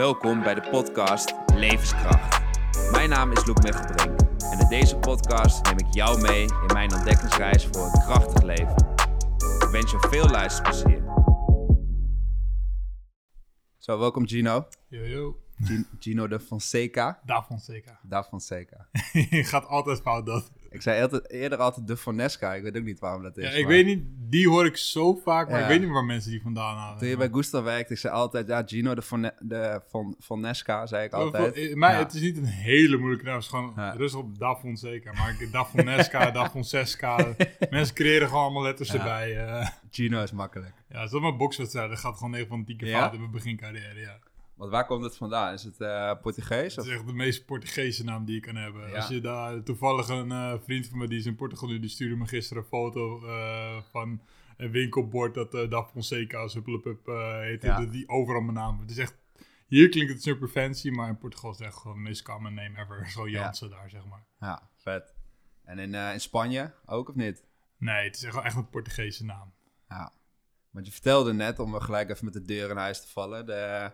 Welkom bij de podcast Levenskracht. Mijn naam is Loek Mechtelbrink en in deze podcast neem ik jou mee in mijn ontdekkingsreis voor een krachtig leven. Ik wens je veel luisterplezier. Zo, welkom Gino. Yo, yo. Gi- Gino de Fonseca. Daarvan zeker. Da Fonseca. Gaat altijd fout dat. Ik zei altijd, eerder altijd de Fonesca. Ik weet ook niet waarom dat is. Ja, ik maar weet niet, die hoor ik zo vaak, maar Ja. ik weet niet waar mensen die vandaan halen. Toen je bij Gustav werkte, ik zei altijd, ja, Gino de, Fone, de Fon, Fonesca, zei ik altijd. eh, maar Ja. het is niet een hele moeilijke naam. Het is gewoon rustig op Davon zeker. Maar ik- Davonesca, Davonsesca. mensen creëren gewoon allemaal letters erbij. eh. Gino is makkelijk. ja, zoals mijn bokswedstrijd. Dat gaat gewoon 9 van de 10 keer Ja? fout in mijn begincarrière. Ja. Want waar komt het vandaan? Is het eh, Portugees? Of? is echt de meest Portugese naam die je kan hebben. Ja. Als je daar toevallig een eh, vriend van me die is in Portugal nu, die stuurde me gisteren een foto eh, van een winkelbord dat uh, Da Fonseca Supplepup heet. Ja. Die overal mijn naam. Het is echt, hier klinkt het super fancy, maar in Portugal is het echt gewoon de meest common name ever. Zo Ja. Jansen daar, zeg maar. Ja, vet. En in, in Spanje ook of niet? Nee, het is echt, echt een Portugese naam. Ja. Want je vertelde net, om gelijk even met de deur in huis te vallen, de,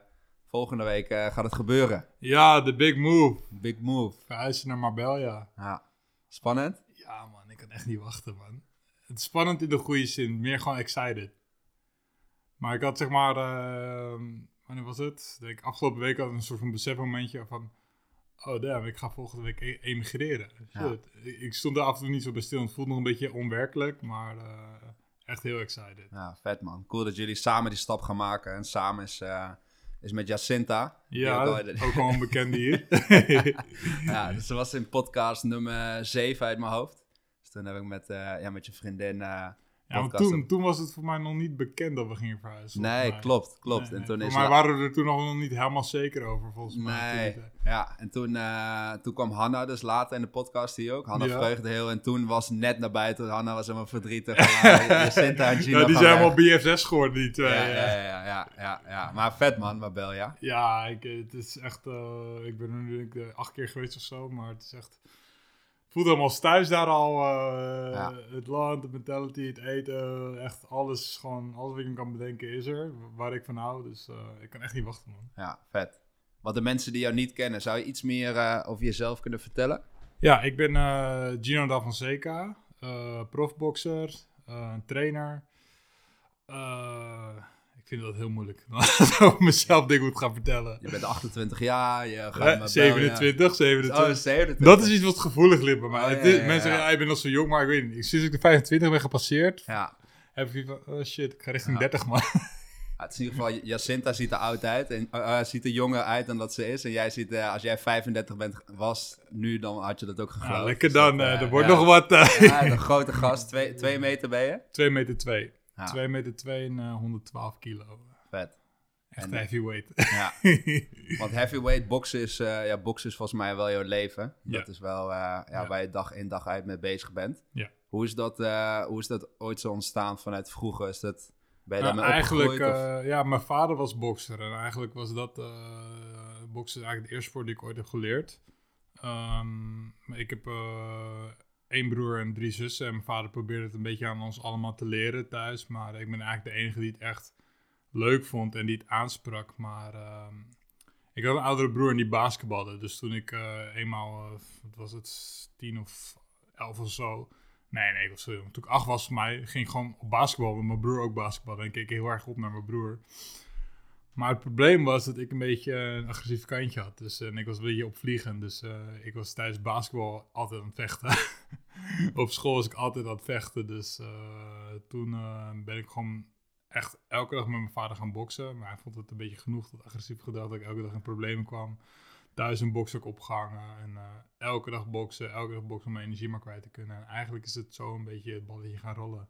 volgende week eh, gaat het gebeuren. Ja, de big move. Big move. Verhuizen naar Marbella. Ja. Spannend? Ja man, ik kan echt niet wachten man. Het is spannend in de goede zin, meer gewoon excited. Maar ik had zeg maar, eh, wanneer was het? Ik denk, afgelopen week had ik een soort van besefmomentje van, oh damn, ik ga volgende week e- emigreren. Ja. Ik stond er af en toe niet zo bij stil, het voelde nog een beetje onwerkelijk, maar eh, echt heel excited. Ja, vet man. Cool dat jullie samen die stap gaan maken. En samen is, eh, is met Jacinta. Ja, ook al- ook een bekende hier. ja, dus ze was in podcast nummer 7 uit mijn hoofd. Dus toen heb ik met, eh, ja, met je vriendin... eh, ja, want toen, toen was het voor mij nog niet bekend dat we gingen verhuizen. Nee, mij. klopt, klopt. Nee, en toen Voor is mij la- waren we er toen nog niet helemaal zeker over, volgens mij. Nee, toen tijd. ja. En toen, eh, toen kwam Hanna dus later in de podcast hier ook. Hanna Ja. vreugde heel. En toen was net naar buiten. Hanna was helemaal verdrietig. Ja, Gino Ja, die zijn helemaal BFS geworden, die twee. Ja, Ja, ja, ja, ja. Maar vet man, Mabel, ja. Ja, ik, het is echt... eh, ik ben er nu denk ik, eh, acht keer geweest of zo, maar het is echt... helemaal als thuis daar al. eh, Ja. Het land, de mentality, het eten, echt alles. Gewoon, alles wat ik me kan bedenken is er, waar ik van hou. Dus eh, ik kan echt niet wachten, man. Ja, vet. Want de mensen die jou niet kennen, zou je iets meer eh, over jezelf kunnen vertellen? Ja, ik ben Gino Da Fonseca, profboxer, eh, trainer. Ik vind dat heel moeilijk. Als mezelf dingen moet gaan vertellen. Je bent 28 jaar, je gaat Mabel, 27, Ja. 27. Oh, 27. Dat is iets wat gevoelig ligt bij mij. Oh, ja, is- mensen zeggen, ja. ja, ik ben nog zo jong, maar ik weet niet. Sinds ik de 25 ben gepasseerd, Ja. heb ik van, oh shit, ik ga richting Ja. 30 man. Ja, het is in ieder geval, Jacinta ziet er oud uit en eh, eh, ziet er jonger uit dan dat ze is. En jij ziet, eh, als jij 35 bent, was nu, dan had je dat ook gegeven. Ja, lekker dan, eh, er wordt nog wat. Ja, een grote gast. Twee, twee meter ben je? 2 meter 2. Ja, 2 meter 2 en eh, 112 kilo. vet. Echt En- heavyweight. Ja, want heavyweight boksen is, eh, ja, boksen is volgens mij wel jouw leven. Ja. Dat is wel eh, ja, Ja. waar je dag in dag uit mee bezig bent. Ja. Hoe is dat, hoe is dat ooit zo ontstaan vanuit vroeger? Is dat, ben je Nou, daarmee eigenlijk, ja, mijn vader was bokser. En eigenlijk was dat, boksen eigenlijk de eerste sport die ik ooit heb geleerd. Maar ik heb één broer en drie zussen. En mijn vader probeerde het een beetje aan ons allemaal te leren thuis. Maar ik ben eigenlijk de enige die het echt leuk vond en die het aansprak. Maar ehm, ik had een oudere broer en die basketbalde. Dus toen ik eh, eenmaal, eh, wat was het, tien of elf of zo... Nee, nee, ik was. Toen ik acht was voor mij, ging ik gewoon op basketbal met mijn broer ook basketballen. En ik keek heel erg op naar mijn broer. Maar het probleem was dat ik een beetje een agressief kantje had. Dus, en ik was een beetje opvliegend. Dus eh, ik was tijdens basketbal altijd aan het vechten. op school was ik altijd aan het vechten. Dus eh, toen eh, ben ik gewoon echt elke dag met mijn vader gaan boksen. Maar hij vond het een beetje genoeg, dat agressief gedrag, dat ik elke dag in problemen kwam. Thuis een boksen ook opgehangen. En eh, elke dag boksen, elke dag boksen om mijn energie maar kwijt te kunnen. En eigenlijk is het zo een beetje het balletje gaan rollen.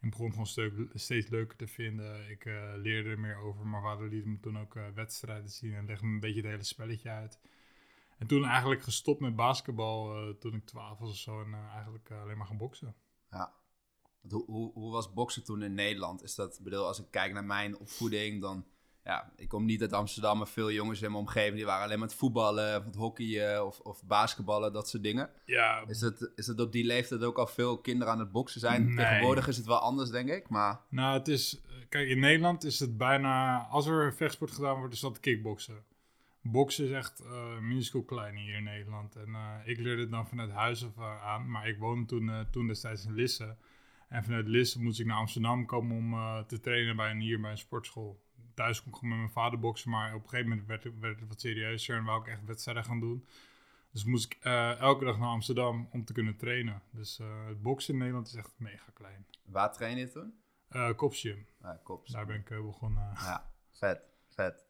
Ik begon gewoon steeds leuker te vinden. Ik eh, leerde er meer over. Mijn vader liet me toen ook eh, wedstrijden zien en legde me een beetje het hele spelletje uit. En toen eigenlijk gestopt met basketbal eh, toen ik 12 was of zo. En eigenlijk alleen maar gaan boksen. Ja. Hoe, hoe, hoe was boksen toen in Nederland? Is dat, bedoel, als ik kijk naar mijn opvoeding, dan... Ja, ik kom niet uit Amsterdam, maar veel jongens in mijn omgeving... die waren alleen maar het voetballen, of het hockeyen of, of basketballen, dat soort dingen. Ja, Is het, is het op die leeftijd ook al veel kinderen aan het boksen zijn? Nee. Tegenwoordig is het wel anders, denk ik, maar... nou het is... Kijk, in Nederland is het bijna... Als er vechtsport gedaan wordt, is dat kickboksen. boksen is echt uh, minuscuul klein hier in Nederland. En uh, ik leerde het dan vanuit huis af uh, aan. Maar ik woonde toen, toen destijds in Lisse. En vanuit Lisse moest ik naar Amsterdam komen om te trainen bij een, hier bij een sportschool. Thuis kon ik met mijn vader boksen. Maar op een gegeven moment werd, werd het wat serieuzer en wou ik echt wedstrijden gaan doen. Dus moest ik elke dag naar Amsterdam om te kunnen trainen. Dus het boksen in Nederland is echt mega klein. Waar train je toen? Uh, Kopsgym. Ah, Kops. Daar ben ik begonnen. Ja, vet, vet.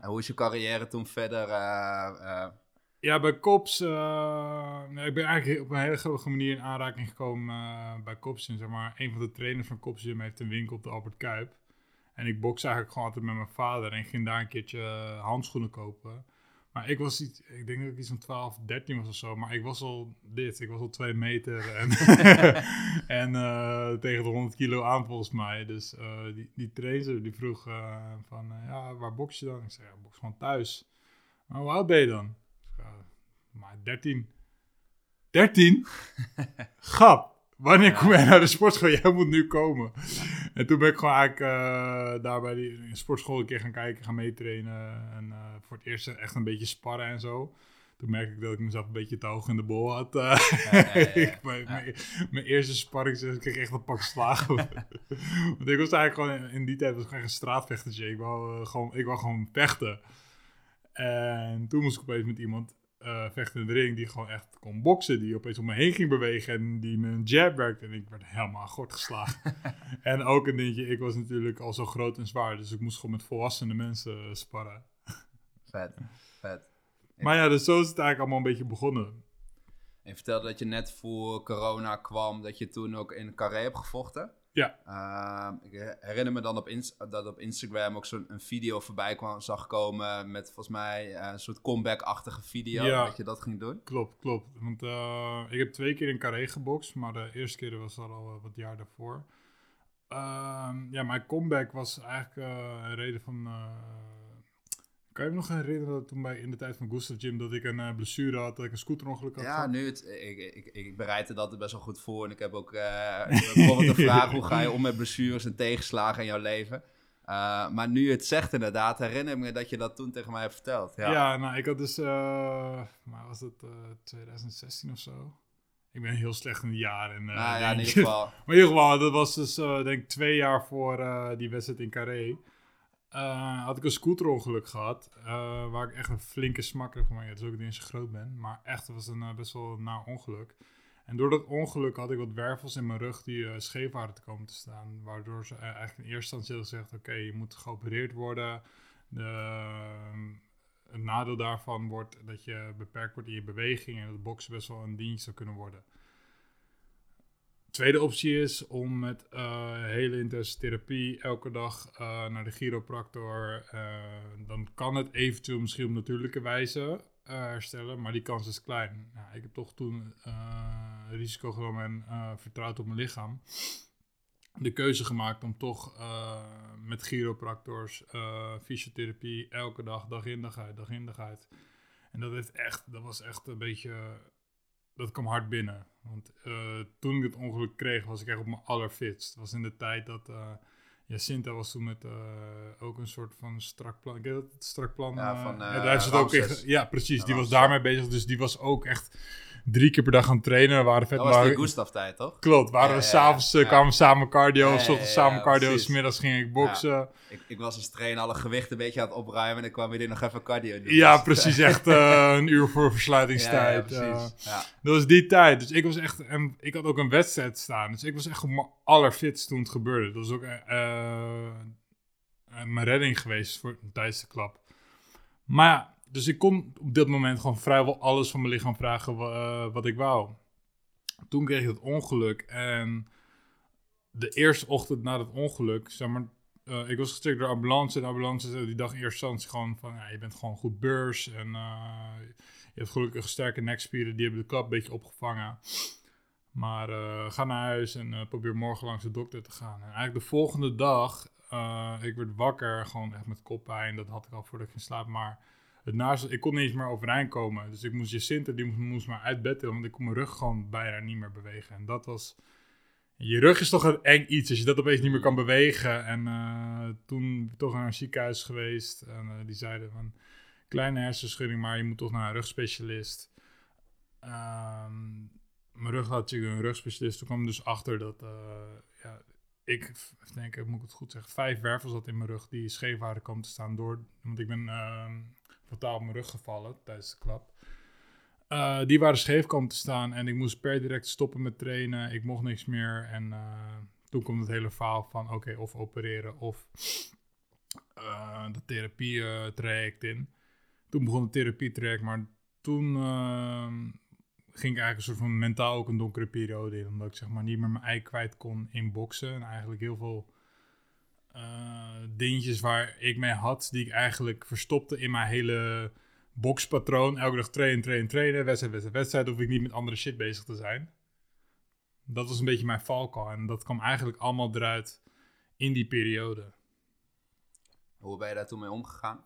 En hoe is je carrière toen verder? Ja, bij Kops. Ik ben eigenlijk op een hele grote manier in aanraking gekomen bij Kops. Zeg maar, een van de trainers van Kops heeft een winkel op de Albert Kuip. En ik box eigenlijk gewoon altijd met mijn vader. En ging daar een keertje handschoenen kopen. Maar ik was iets, ik denk dat ik iets van 12, 13 was of zo. Maar ik was al dit, ik was al 2 meter en, en uh, tegen de 100 kilo aan volgens mij. Dus uh, die, die trainer die vroeg uh, van, ja, waar box je dan? Ik zei, ja, box gewoon thuis. Maar hoe oud ben je dan? Maar 13. 13? Gap! Wanneer kom jij naar de sportschool? Jij moet nu komen. En toen ben ik gewoon eigenlijk uh, daar bij die sportschool een keer gaan kijken, gaan meetrainen. En uh, voor het eerst echt een beetje sparren en zo. Toen merkte ik dat ik mezelf een beetje te hoog in de bol had. Uh, ja, mijn, eerste sparring, ik kreeg echt een pak slagen. Want ik was eigenlijk gewoon, in die tijd was ik gewoon een straatvechtertje. Ik wou, gewoon, ik wou gewoon vechten. En toen moest ik opeens met iemand uh, vechten in de ring die gewoon echt kon boksen. Die opeens om me heen ging bewegen en die met een jab werkte. En ik werd helemaal gort geslagen. en ook een dingetje, ik was natuurlijk al zo groot en zwaar. Dus ik moest gewoon met volwassene mensen sparren. vet, vet. Maar ja, dus zo is het eigenlijk allemaal een beetje begonnen. Je vertelde dat je net voor corona kwam, dat je toen ook in Carré hebt gevochten. Ja. Uh, ik herinner me dan op dat op Instagram ook zo'n video voorbij kwam, zag komen met volgens mij uh, een soort comeback-achtige video. Ja. Dat je dat ging doen. Klopt, klopt. Want uh, ik heb twee keer in Carré gebokst, maar de eerste keer was al, al wat jaar daarvoor. Ehm, ja, mijn comeback was eigenlijk een reden van kan je me nog herinneren dat toen bij in de tijd van Gustav Gym dat ik een uh, blessure had, dat ik een scooterongeluk had? Ja, nu het, ik, ik, ik bereid er altijd best wel goed voor. En ik heb ook uh, bijvoorbeeld de vraag, hoe ga je om met blessures en tegenslagen in jouw leven? Uh, maar nu het zegt inderdaad, herinner ik me dat je dat toen tegen mij hebt verteld. Ja, ja nou, ik had dus, maar was het 2016 of zo? Ik ben heel slecht in de jaren. nou ja, in ieder geval. maar in ieder geval, dat was dus denk ik twee jaar voor die wedstrijd in Carré. Uh, had ik een scooterongeluk gehad. Uh, waar ik echt een flinke smakker van. Het is ook niet eens groot ben. Maar echt, was een uh, best wel naar ongeluk. En door dat ongeluk had ik wat wervels in mijn rug die scheef waren te komen te staan. Waardoor ze eigenlijk in eerste instantie hadden gezegd: Oké, je moet geopereerd worden. De, het nadeel daarvan wordt dat je beperkt wordt in je beweging. En dat boksen best wel een dienst zou kunnen worden. Tweede optie is om met uh, hele intense therapie elke dag uh, naar de chiropractor. Uh, dan kan het eventueel misschien op natuurlijke wijze herstellen, maar die kans is klein. Nou, ik heb toch toen risico genomen en vertrouwd op mijn lichaam. De keuze gemaakt om toch met chiropractors, fysiotherapie, elke dag, dag in dag uit, dag in dag uit. En dat, heeft echt, dat was echt een beetje dat kwam hard binnen. Want uh, toen ik het ongeluk kreeg, was ik echt op mijn allerfitst. Het was in de tijd dat uh, Jacinta was toen met uh, ook een soort van strak plan. Ik weet het, strak plan. Ja, van, ja, daar is het ook echt, ja precies. die was daarmee bezig. Dus die was ook echt drie keer per dag gaan trainen. We waren vet, dat was de Gustav-tijd, toch? Klopt. Waren we s'avonds ja, kwamen we samen cardio. s ochtends samen cardio. S middags ging ik boksen. Ik, ik, was als trainer alle gewichten een beetje aan het opruimen. En ik kwam weer nog even cardio doen. Ja, precies. Echt uh, een uur voor versluitingstijd. Ja, precies. Uh, dat was die tijd. Dus ik was echt... En ik had ook een wedstrijd staan. Dus ik was echt op allerfitst toen het gebeurde. Dat was ook uh, mijn redding geweest voor, tijdens de klap. Maar ja dus ik kon op dit moment gewoon vrijwel alles van mijn lichaam vragen uh, wat ik wou. Toen kreeg ik het ongeluk en de eerste ochtend na het ongeluk, zeg maar, ik was gestrekt door ambulance. En de ambulance die dag in eerste instantie gewoon van, ja, je bent gewoon goed beurs. En je hebt gelukkig sterke nekspieren, die hebben de klap een beetje opgevangen. Maar ga naar huis en probeer morgen langs de dokter te gaan. En eigenlijk de volgende dag, ik werd wakker, gewoon echt met koppijn. Dat had ik al voordat ik ging slapen, maar het naast, ik kon niet eens meer overeind komen. Dus ik moest Jacinta, die moest, moest maar uit bed want ik kon mijn rug gewoon bijna niet meer bewegen. En dat was... Je rug is toch een eng iets, als je dat opeens niet meer kan bewegen. En toen toch naar een ziekenhuis geweest. En die zeiden van, kleine hersenschudding, maar je moet toch naar een rugspecialist. Ehm, mijn rug had je een rugspecialist. Toen kwam dus achter dat uh, ja, ik, denk ik, moet ik het goed zeggen, vijf wervels had in mijn rug die scheef waren komen te staan door, want ik ben uh, op mijn rug gevallen tijdens de klap. Uh, die waren scheef komen te staan en ik moest per direct stoppen met trainen. Ik mocht niks meer en uh, toen komt het hele verhaal van oké, of opereren of de therapie traject in. Toen begon de therapie traject, maar toen ehm, ging ik eigenlijk een soort van mentaal ook een donkere periode in. Omdat ik zeg maar niet meer mijn ei kwijt kon in boksen. En eigenlijk heel veel uh, dingetjes waar ik mee had, die ik eigenlijk verstopte in mijn hele bokspatroon. Elke dag trainen, trainen, trainen, wedstrijd, wedstrijd, wedstrijd. Hoef ik niet met andere shit bezig te zijn. Dat was een beetje mijn valkuil. En dat kwam eigenlijk allemaal eruit in die periode. Hoe ben je daar toen mee omgegaan?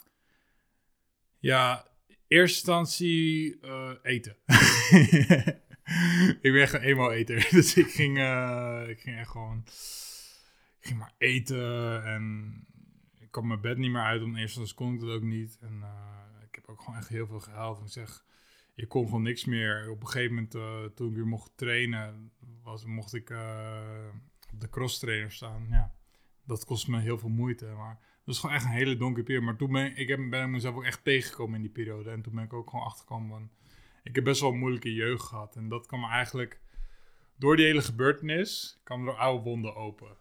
Ja, eerste instantie uh, eten. ik ben echt een eenmaal eter. Dus ik ging, uh, ik ging echt gewoon... Ik ging maar eten en ik kwam mijn bed niet meer uit. Om eerst instantie kon ik dat ook niet. En uh, ik heb ook gewoon echt heel veel gehaald. En ik zeg, je kon gewoon niks meer. Op een gegeven moment, toen ik weer mocht trainen, was, mocht ik op de cross trainer staan. Ja, dat kost me heel veel moeite. Maar is gewoon echt een hele donkere periode. Maar toen ben ik, ben ik mezelf ook echt tegengekomen in die periode. En toen ben ik ook gewoon achtergekomen van... Ik heb best wel een moeilijke jeugd gehad. En dat kwam eigenlijk... Door die hele gebeurtenis kwam er oude wonden open.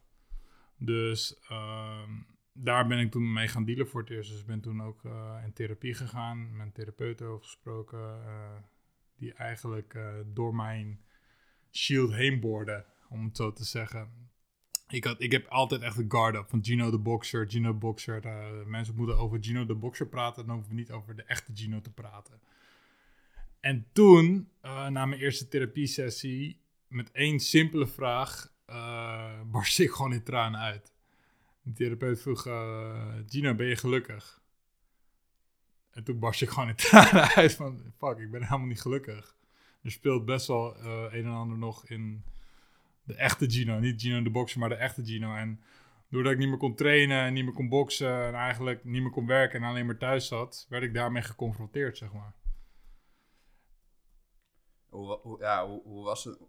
Dus uh, daar ben ik toen mee gaan dealen voor het eerst. Dus ik ben toen ook uh, in therapie gegaan. Met een therapeut over gesproken. Uh, die eigenlijk uh, door mijn shield heen boorde. Om het zo te zeggen. Ik, had, ik heb altijd echt een guard up van Gino de Boxer, Gino de Boxer. Uh, mensen moeten over Gino de Boxer praten, dan hoeven we niet over de echte Gino te praten. En toen, uh, na mijn eerste therapiesessie, met één simpele vraag, uh, barst ik gewoon in tranen uit. De therapeut vroeg, Gino, ben je gelukkig? En toen barst ik gewoon in tranen uit van, fuck, ik ben helemaal niet gelukkig. Er speelt best wel een en ander nog in de echte Gino. Niet Gino de bokser, maar de echte Gino. En doordat ik niet meer kon trainen, niet meer kon boksen en eigenlijk niet meer kon werken en alleen maar thuis zat, werd ik daarmee geconfronteerd, zeg maar. Hoe, hoe ja, hoe, hoe, was het?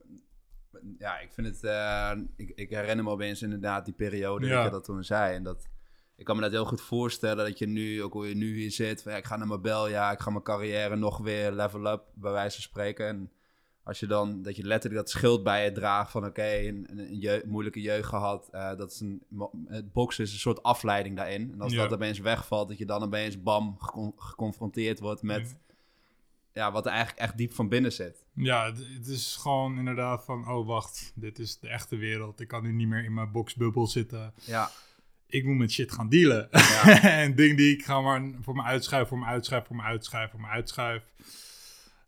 Ja, ik vind het. Uh, ik, ik, herinner me opeens inderdaad die periode ja. dat je dat toen zei. En dat. Ik kan me dat heel goed voorstellen dat je nu, ook hoe je nu hier zit, van, ja, ik ga naar mijn bel, ja, ik ga mijn carrière nog weer level up, bij wijze van spreken. En als je dan, dat je letterlijk dat schild bij je draagt van oké, een, een, moeilijke jeugd gehad. Uh, dat is een, het boksen is een soort afleiding daarin. En als dat opeens wegvalt, dat je dan opeens bam geconfronteerd wordt met ja. wat er eigenlijk echt diep van binnen zit. Ja, het, is gewoon inderdaad van, oh wacht, dit is de echte wereld. Ik kan nu niet meer in mijn boxbubbel zitten. Ja. Ik moet met shit gaan dealen. Ja. en ding die ik ga maar voor me uitschuif, voor me uitschuif, voor me uitschuif, voor me uitschuif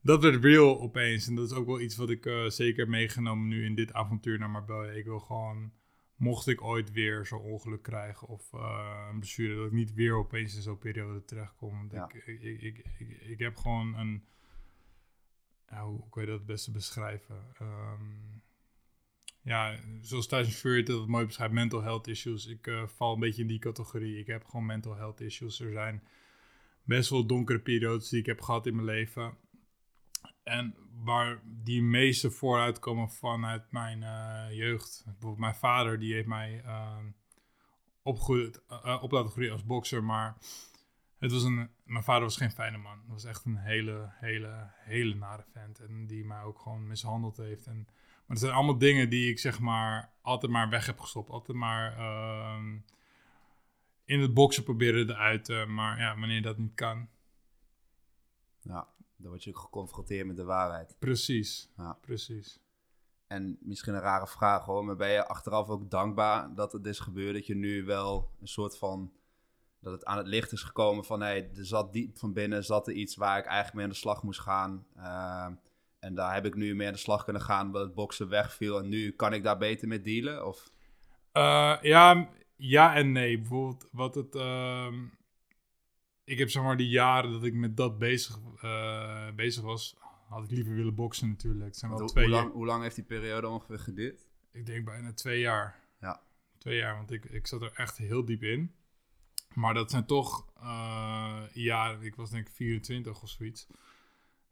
dat werd real opeens. En dat is ook wel iets wat ik uh, zeker meegenomen nu in dit avontuur naar Marbella. Ik wil gewoon, mocht ik ooit weer zo'n ongeluk krijgen of uh, een blessure, dat ik niet weer opeens in zo'n periode terechtkom. Want ja. ik, ik, ik, ik, ik, heb gewoon een, ja, hoe kan je dat het beste beschrijven? Um, ja, zoals Tyson Fury dat het mooi beschrijft, mental health issues. Ik uh, val een beetje in die categorie. Ik heb gewoon mental health issues. Er zijn best wel donkere periodes die ik heb gehad in mijn leven. En waar die meeste vooruit komen vanuit mijn uh, jeugd. Bijvoorbeeld mijn vader, die heeft mij uh, opgegroeid, uh, op laten groeien als bokser. Maar het was een, mijn vader was geen fijne man. Het was echt een hele, hele, hele nare vent. En die mij ook gewoon mishandeld heeft. En, maar het zijn allemaal dingen die ik zeg maar altijd maar weg heb gestopt. Altijd maar ehm, in het boksen proberen te. Maar ja, wanneer dat niet kan. Ja, dan word je geconfronteerd met de waarheid. Precies, ja. precies. En misschien een rare vraag hoor, maar ben je achteraf ook dankbaar dat het is gebeurd? Dat je nu wel een soort van, dat het aan het licht is gekomen van, hé, hey, er zat diep van binnen, zat er iets waar ik eigenlijk mee aan de slag moest gaan. Uh, en daar heb ik nu mee aan de slag kunnen gaan, omdat het boksen wegviel. En nu kan ik daar beter mee dealen? Of? Uh, ja, ja en nee. Bijvoorbeeld wat het... Uh, ik heb zeg maar die jaren dat ik met dat bezig, uh, bezig was, had ik liever willen boksen natuurlijk. Het zijn wel hoe, twee hoe, lang, hoe lang heeft die periode ongeveer geduurd? Ik denk bijna twee jaar. Ja. Twee jaar, want ik, ik zat er echt heel diep in. Maar dat zijn toch, uh, ja, ik was denk ik 24 of zoiets.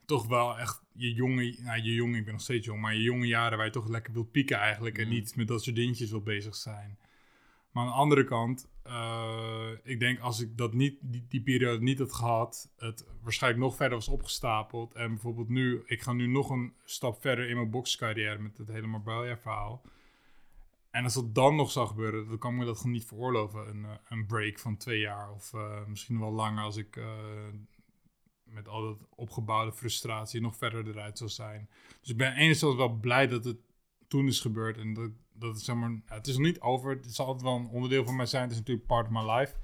Toch wel echt je jonge, nou je jonge, ik ben nog steeds jong, maar je jonge jaren waar je toch lekker wilt pieken eigenlijk. En Mm. niet met dat soort dingetjes wil bezig zijn. Maar aan de andere kant, eh, ik denk als ik dat niet, die, die periode niet had gehad, het waarschijnlijk nog verder was opgestapeld. En bijvoorbeeld nu, ik ga nu nog een stap verder in mijn bokscarrière met het hele Marbella verhaal. En als dat dan nog zou gebeuren, dan kan ik me dat gewoon niet veroorloven. Een, eh, een break van twee jaar of eh, misschien wel langer als ik met al dat opgebouwde frustratie nog verder eruit zou zijn. Dus ik ben enerzijds wel blij dat het toen is gebeurd en dat, dat het zeg maar, het is nog niet over. Het zal altijd wel een onderdeel van mij zijn. Het is natuurlijk part of my life.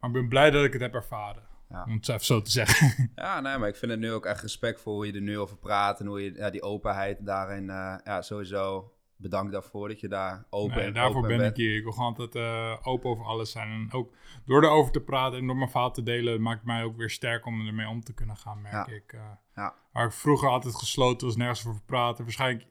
Maar ik ben blij dat ik het heb ervaren. Ja. Om het even zo te zeggen. Ja, nee, maar ik vind het nu ook echt respectvol hoe je er nu over praat en hoe je ja, die openheid daarin, eh, ja, sowieso bedankt daarvoor dat je daar open Nee, en daarvoor open ben bent. ik hier. Ik wil gewoon altijd eh, open over alles zijn. En ook door erover te praten en door mijn verhaal te delen, maakt mij ook weer sterk om ermee om te kunnen gaan, merk Ja. ik. eh. Ja. Waar ik vroeger altijd gesloten was, nergens over praten. Waarschijnlijk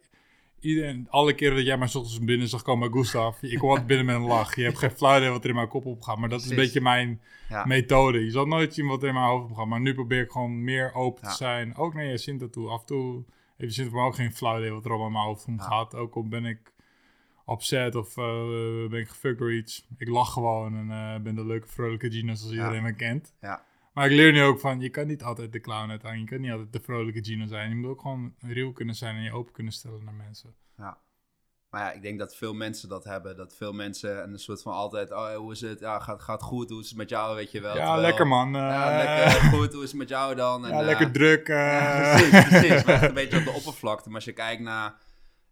iedereen, alle keren dat jij mij ochtends binnen zag komen bij Gustav, ik altijd binnen met een lach. Je hebt geen flauw idee wat er in mijn kop opgaat, maar dat is een beetje mijn Ja. methode. Je zal nooit zien wat er in mijn hoofd opgaat, maar nu probeer ik gewoon meer open Ja. te zijn. Ook naar je zin toe. Af en toe heeft je zin voor me ook geen flauw idee wat er allemaal in mijn hoofd omgaat. Ook al ben ik upset of eh, ben ik gefuckt door iets. Ik lach gewoon en eh, ben de leuke vrolijke Gino zoals iedereen me kent. Ja. Maar ik leer nu ook van, je kan niet altijd de clown uithangen. Je kan niet altijd de vrolijke Gino zijn. Je moet ook gewoon real kunnen zijn en je open kunnen stellen naar mensen. Ja. Maar ja, ik denk dat veel mensen dat hebben. Dat veel mensen een soort van altijd, oh, hoe is het? Ja, gaat, gaat goed. Hoe is het met jou, weet je wel? ja, Terwijl- lekker man. Ja, Eh, lekker goed. Hoe is het met jou dan? En, ja, eh, lekker druk. eh. Ja, precies, precies. Maar echt een beetje op de oppervlakte. Maar als je kijkt naar...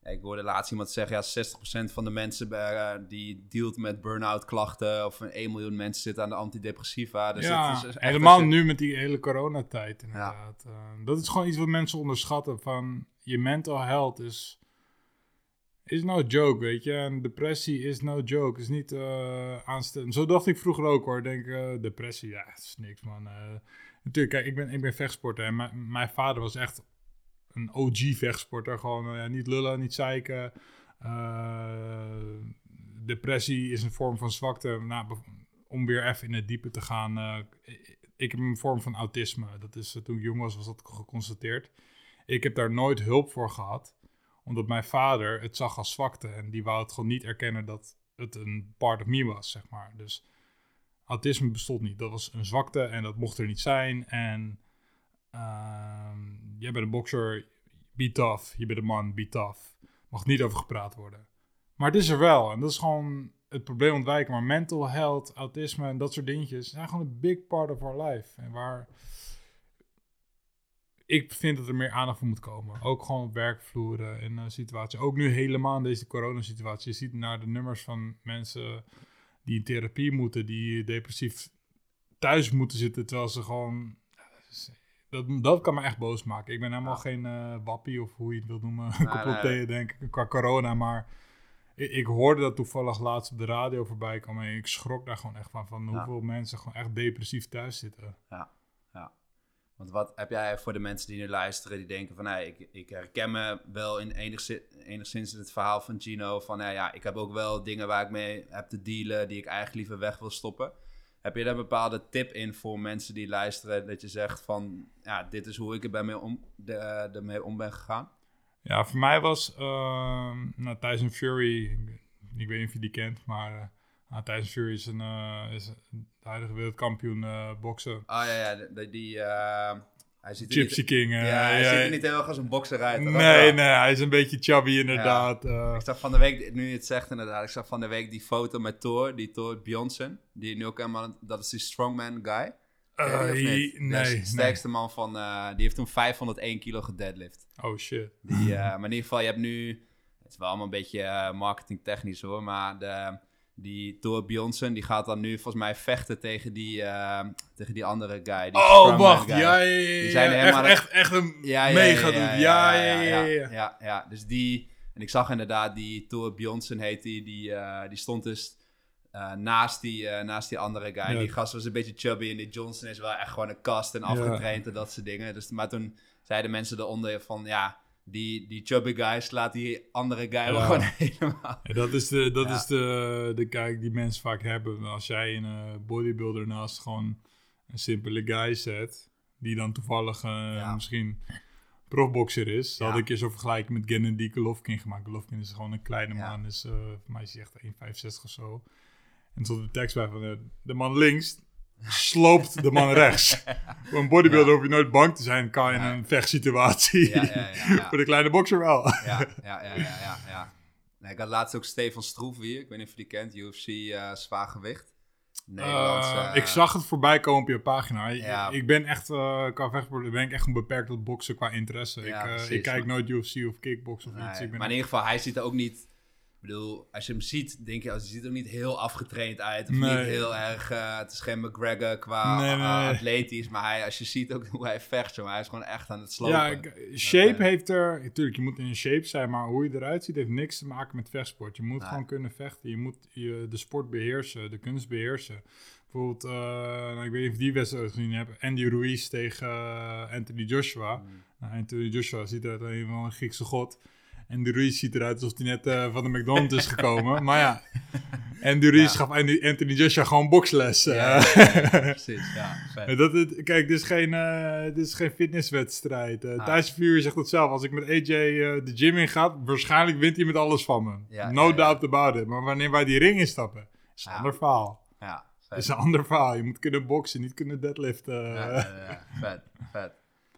ja, ik hoorde laatst iemand zeggen, ja, 60% van de mensen eh, die dealt met burn-out klachten... of een 1 miljoen mensen zitten aan de antidepressiva. Dus ja, is helemaal een- nu met die hele coronatijd inderdaad. Eh, dat is gewoon iets wat mensen onderschatten. Van je mental health is, is no joke, weet je. En depressie is no joke. Is niet eh aanstellend. Zo dacht ik vroeger ook hoor. Denk, depressie, ja, is niks man. Natuurlijk, kijk, ik ben, ik ben vechtsporter. En mijn vader was echt een OG-vechtsporter. Gewoon eh, ja, niet lullen, niet zeiken. Eh, depressie is een vorm van zwakte. Nou, om weer even in het diepe te gaan. eh, ik heb een vorm van autisme. Dat is, toen ik jong was, was dat geconstateerd. Ik heb daar nooit hulp voor gehad. Omdat mijn vader het zag als zwakte. En die wou het gewoon niet erkennen dat het een part of me was, zeg maar. Dus autisme bestond niet. Dat was een zwakte en dat mocht er niet zijn. En jij bent een bokser, be tough. Je bent een man, be tough. Mag niet over gepraat worden. Maar het is er wel. En dat is gewoon het probleem ontwijken. Maar mental health, autisme en dat soort dingetjes zijn gewoon een big part of our life. En waar ik vind dat er meer aandacht voor moet komen. Ook gewoon op werkvloeren en eh situaties. Ook nu helemaal in deze coronasituatie. Je ziet naar de nummers van mensen die in therapie moeten, die depressief thuis moeten zitten, terwijl ze gewoon... Dat, dat kan me echt boos maken. Ik ben helemaal Ja. geen eh wappie of hoe je het wilt noemen. nee, denk ik, qua corona. Maar ik, ik hoorde dat toevallig laatst op de radio voorbij komen. En ik schrok daar gewoon echt van. Van Ja. hoeveel mensen gewoon echt depressief thuis zitten. Want wat heb jij voor de mensen die nu luisteren, die denken van, hey, ik, ik herken me wel in enigszins, enigszins in het verhaal van Gino, van ja, ja, ik heb ook wel dingen waar ik mee heb te dealen, die ik eigenlijk liever weg wil stoppen. Heb je daar een bepaalde tip in voor mensen die luisteren, dat je zegt van, ja, dit is hoe ik er bij mee om, de, ermee om ben gegaan? Ja, voor mij was ehm nou, Tyson Fury, ik, weet niet of je die kent, maar eh, nou, Tyson Fury is een, eh, is de huidige wereldkampioen eh, boksen. Oh ja, ja, die, eh, hij ziet Gypsy niet, King. eh, ja, hij ja, ziet er niet heel erg als een bokser uit. Nee, wel. nee, hij is een beetje chubby inderdaad. eh. Ik zag van de week, nu je het zegt inderdaad, ik zag van de week die foto met Thor, die Thor Bjornsson, die nu ook helemaal, dat is die strongman guy. Eh, nee, nee. de sterkste man van, die heeft toen 501 kilo gedeadlift. Oh shit. Die, maar in ieder geval, je hebt nu, het is wel allemaal een beetje marketingtechnisch hoor, maar de, die Thor Bjornsson, die gaat dan nu volgens mij vechten tegen die, eh, tegen die andere guy. Die Oh, wacht. guy. Ja, ja, ja. Die zijn helemaal- Echt, echt, echt een mega ja, ja, Ja, ja, ja, ja. ja. ja, ja. Dus die, en ik zag inderdaad die Thor Bjornsson heet die, die, eh, die stond dus eh, naast, die, eh, naast die andere guy. Ja. Die gast was een beetje chubby en die Johnson is wel echt gewoon een kast en afgetraind en dat soort dingen. Dus, maar toen zeiden mensen eronder van, ja, die, die chubby guy slaat die andere guy Ja. gewoon helemaal. Ja, dat is, de, dat Ja. is de, de kijk die mensen vaak hebben. Als jij een eh, bodybuilder naast gewoon een simpele guy zet, die dan toevallig eh, misschien profboxer is. Ja. had ik eens zo'n vergelijking met Gennady Golovkin gemaakt. Golovkin is gewoon een kleine man, dus eh voor mij is hij echt 1,65 of zo. En stond de tekst bij van eh, de man links sloopt de man rechts. Voor een bodybuilder hoef je nooit bang te zijn, kan je in een vechtsituatie. Ja, ja, ja, ja. Voor de kleine bokser wel. Ja, ja, ja, ja, ja. Nee, ik had laatst ook Stefan Stroef hier. Ik weet niet of je die kent. UFC eh zwaargewicht. Nederlands. Eh, eh, ik zag het voorbij komen op je pagina. Ja. Ik ben echt, qua vechtsport ben ik echt een beperkt tot boksen qua interesse. Ja, ik, precies, ik kijk maar- nooit UFC of kickbox of Nee, iets. Ik ben maar in ieder geval, hij ziet er ook niet... Ik bedoel, als je hem ziet, denk je... Hij ziet er niet heel afgetraind uit. Of Nee. niet heel erg... eh, het is geen McGregor qua Nee, eh, atletisch. Maar hij, als je ziet ook hoe hij vecht, jongen, hij is gewoon echt aan het slopen. ja, ik- shape heeft er... Natuurlijk, je moet in shape zijn, maar hoe je eruit ziet heeft niks te maken met vechtsport. Je moet gewoon kunnen vechten. Je moet je, de sport beheersen, de kunst beheersen. Bijvoorbeeld, eh, nou, ik weet niet of je die wedstrijd gezien hebt. Andy Ruiz tegen eh, Anthony Joshua. Mm. Nou, Anthony Joshua ziet eruit als een van een Griekse god. En de Ruiz ziet eruit alsof hij net eh, van de McDonald's is gekomen. maar ja, en de Ruiz gaf Anthony Joshua gewoon boksles. Ja, eh. precies. Ja, Dat het, kijk, dit is geen, eh, dit is geen fitnesswedstrijd. Uh, Ah. Thijs Fury zegt het zelf. Als ik met AJ de gym in ga, waarschijnlijk wint hij met alles van me. No doubt about it. Maar wanneer wij die ring instappen, is een Ja. ander verhaal. Ja, vet. is een ander verhaal. Je moet kunnen boksen, niet kunnen deadliften. Ja, vet, vet.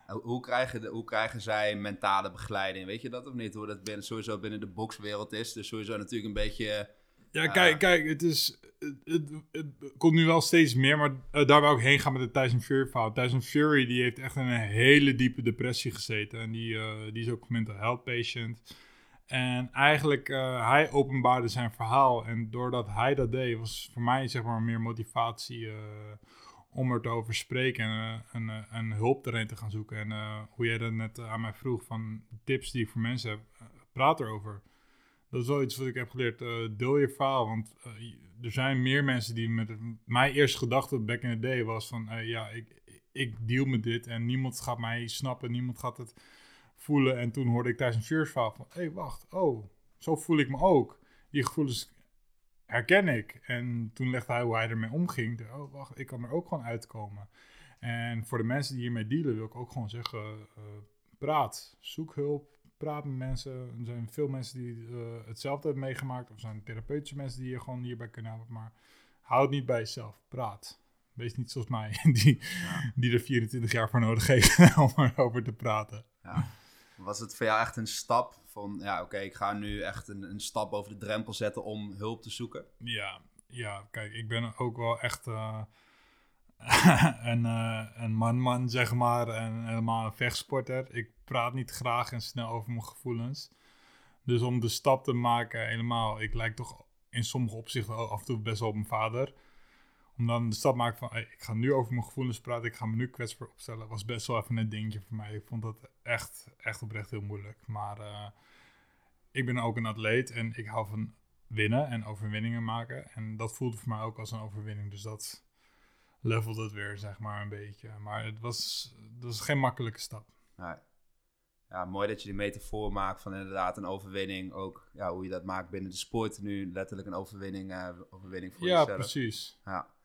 Hoe- krijgen, de, hoe krijgen zij mentale begeleiding? Weet je dat of niet? Hoe dat binnen, sowieso binnen de bokswereld is. Dus sowieso natuurlijk een beetje... Ja, Ah. kijk, kijk, het is. Het, het, het komt nu wel steeds meer, maar eh, daar wou ik heen gaan met de Tyson Fury verhaal. Tyson Fury die heeft echt in een hele diepe depressie gezeten. En die, eh, die is ook mental health patient. En eigenlijk, eh, hij openbaarde zijn verhaal. En doordat hij dat deed, was voor mij zeg maar meer motivatie eh, om er te over spreken en, eh, eh, en hulp erin te gaan zoeken. En eh, hoe jij dat net aan mij vroeg van tips die ik voor mensen heb, praat erover. Dat is wel iets wat ik heb geleerd. deel je verhaal. Want er zijn meer mensen die met mijn eerste gedachte back in the day was van ja, ik, ik deal met dit en niemand gaat mij snappen, niemand gaat het voelen. En toen hoorde ik tijdens een verhaal van hé, hey, wacht, oh, zo voel ik me ook. Die gevoelens herken ik. En toen legde hij hoe hij ermee omging. Oh, wacht, ik kan er ook gewoon uitkomen. En voor de mensen die hiermee dealen, wil ik ook gewoon zeggen: eh, praat, zoek hulp, praat met mensen. Er zijn veel mensen die eh, hetzelfde hebben meegemaakt, of zijn therapeutische mensen die je gewoon hierbij kunnen helpen. Maar houd het niet bij jezelf, praat. Wees niet zoals mij, die, die er 24 jaar voor nodig heeft om erover te praten. Ja. Was het voor jou echt een stap van... Ja, oké, ik ga nu echt een, een stap over de drempel zetten om hulp te zoeken? Ja, ja, kijk, ik ben ook wel echt eh, een, eh, een man-man, zeg maar, en helemaal een vechtsporter. Ik praat niet graag en snel over mijn gevoelens. Dus om de stap te maken, helemaal, ik lijk toch in sommige opzichten af en toe best wel op mijn vader. Om dan de stap te maken van, hey, ik ga nu over mijn gevoelens praten, ik ga me nu kwetsbaar opstellen, was best wel even een dingetje voor mij. Ik vond dat echt, echt oprecht heel moeilijk. Maar eh, ik ben ook een atleet en ik hou van winnen en overwinningen maken. En dat voelde voor mij ook als een overwinning. Dus dat levelde het weer, zeg maar, een beetje. Maar het was, het was geen makkelijke stap. Nee. Ja, mooi dat je die metafoor maakt van inderdaad een overwinning. Ook ja, hoe je dat maakt binnen de sport. Nu letterlijk een overwinning, eh, overwinning voor ja, jezelf. precies. Ja.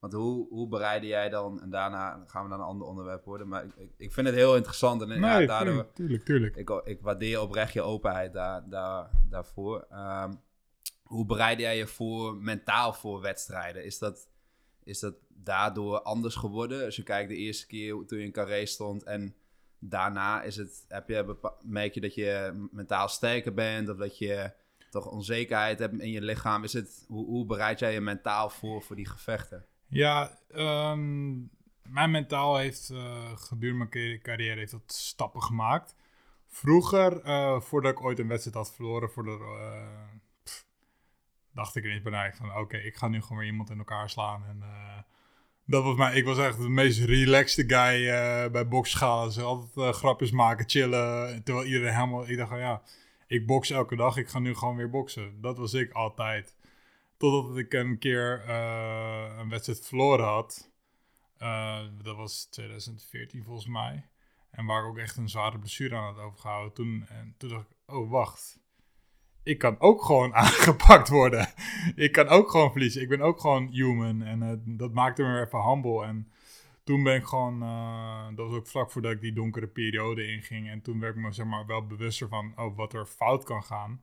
Want hoe, hoe bereidde jij dan, en daarna gaan we naar een ander onderwerp worden, maar ik, ik, vind het heel interessant en ja, Nee, daardoor, tuurlijk, tuurlijk, tuurlijk. ik, ik waardeer oprecht je openheid daar, daar, daarvoor. Ehm, hoe bereid jij je voor mentaal voor wedstrijden? Is dat, is dat daardoor anders geworden? Als je kijkt de eerste keer toen je in Carré stond en daarna is het, heb je, merk je dat je mentaal sterker bent of dat je toch onzekerheid hebt in je lichaam? Is het, hoe, hoe bereid jij je mentaal voor voor die gevechten? Ja, ehm, mijn mentaal heeft uh, gedurende mijn carrière heeft dat stappen gemaakt. Vroeger, uh, voordat ik ooit een wedstrijd had verloren, voordat, uh, pff, dacht ik ineens bij van oké, ik ga nu gewoon weer iemand in elkaar slaan. En dat was mij, ik was echt de meest relaxed guy bij boksschalen. Ze altijd grapjes maken, chillen. Terwijl iedereen helemaal, ik dacht van ja, ik boks elke dag, ik ga nu gewoon weer boksen. Dat was ik altijd. Totdat ik een keer uh, een wedstrijd verloren had. Uh, dat was 2014 volgens mij. En waar ik ook echt een zware blessure aan had overgehouden. Toen, en toen dacht ik, oh wacht. Ik kan ook gewoon aangepakt worden. ik kan ook gewoon verliezen. Ik ben ook gewoon human. En uh, dat maakte me even humble. En toen ben ik gewoon, dat was ook vlak voordat ik die donkere periode inging. En toen werd ik me zeg maar wel bewuster van oh, wat er fout kan gaan.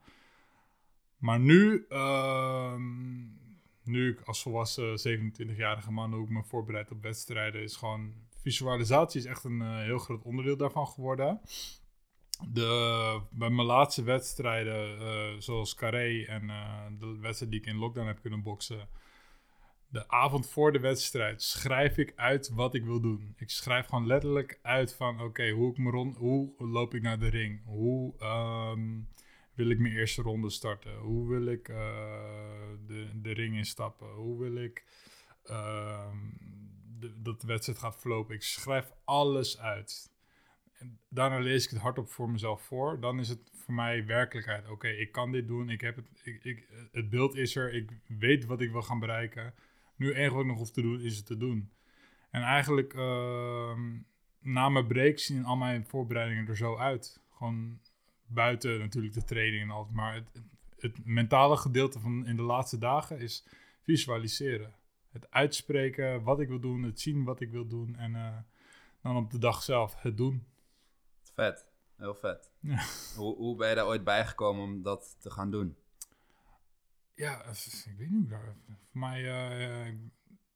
Maar nu, uh, nu ik als volwassen 27-jarige man, ik me voorbereid op wedstrijden, is gewoon visualisatie is echt een uh, heel groot onderdeel daarvan geworden. De, bij mijn laatste wedstrijden, uh, zoals Carré en uh, de wedstrijd die ik in lockdown heb kunnen boksen, de avond voor de wedstrijd schrijf ik uit wat ik wil doen. Ik schrijf gewoon letterlijk uit van oké, hoe, ik me rond, hoe loop ik naar de ring? Hoe um, wil ik mijn eerste ronde starten? Hoe wil ik uh, de, de ring instappen? Hoe wil ik uh, de, dat de wedstrijd gaat verlopen? Ik schrijf alles uit. En daarna lees ik het hardop voor mezelf voor. Dan is het voor mij werkelijkheid. Oké, ik kan dit doen. Ik heb het, ik, ik, het beeld is er. Ik weet wat ik wil gaan bereiken. Nu enige wat ik nog hoef te doen, is het te doen. En eigenlijk uh, na mijn break zien al mijn voorbereidingen er zo uit. Gewoon buiten natuurlijk de training en alles. Maar het, het, mentale gedeelte van in de laatste dagen is visualiseren. Het uitspreken wat ik wil doen, het zien wat ik wil doen. En uh, dan op de dag zelf het doen. Vet, heel vet. Ja. Hoe, hoe ben je daar ooit bijgekomen om dat te gaan doen? Ja, ik weet niet. Voor mij, uh,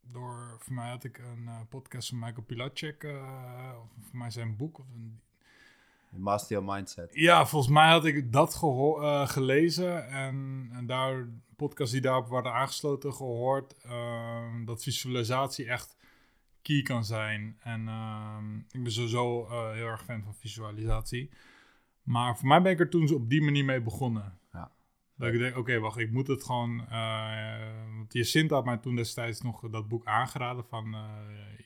door, voor mij had ik een uh, podcast van Michael Pilacek, uh, voor mij zijn boek. Of een, Master Your Mindset. Ja, volgens mij had ik dat uh, gelezen en, en daar, podcast die daarop waren aangesloten, gehoord uh, dat visualisatie echt key kan zijn. En uh, ik ben sowieso heel erg fan van visualisatie. Maar voor mij ben ik er toen op die manier mee begonnen. Dat ik denk, oké, wacht, ik moet het gewoon... Uh, want Jacinta had mij toen destijds nog dat boek aangeraden van uh,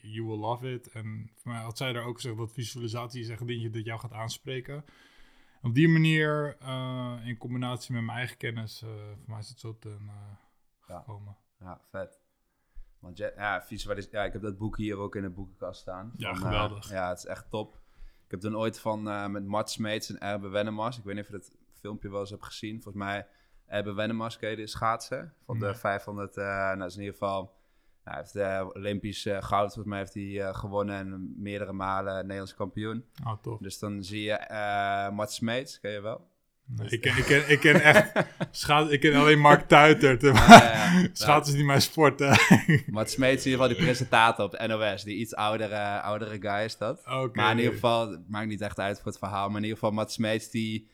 You Will Love It. En voor mij had zij er ook gezegd dat visualisatie is echt een dingetje dat jou gaat aanspreken. Op die manier, uh, in combinatie met mijn eigen kennis, voor mij is het zo ten gekomen. Ja, vet. Want ja, ja, visualis ja, ik heb dat boek hier ook in de boekenkast staan. Ja, geweldig. ja, het is echt top. Ik heb toen ooit van met Mart Smeets en Erbe Wennemars, ik weet niet of je dat filmpje wel eens hebt gezien. Volgens mij hebben Wennemars, ken de schaatsen? Van de 500, uh, nou is in ieder geval... Nou, hij heeft uh, Olympisch uh, goud, volgens mij heeft hij uh, gewonnen en meerdere malen Nederlands kampioen. Oh, tof. Dus dan zie je uh, Mart Smeets, ken je wel? Nee, ik, ken, ik, ken, ik ken echt schaats, ik ken alleen Mark Tuitert. Ja, ja, ja. Schaats is niet mijn sport. Mart Smeets is in ieder geval die presentator op NOS, die iets oudere, oudere guy is dat. Okay. Maar in ieder geval, het maakt niet echt uit voor het verhaal, maar in ieder geval Mart Smeets die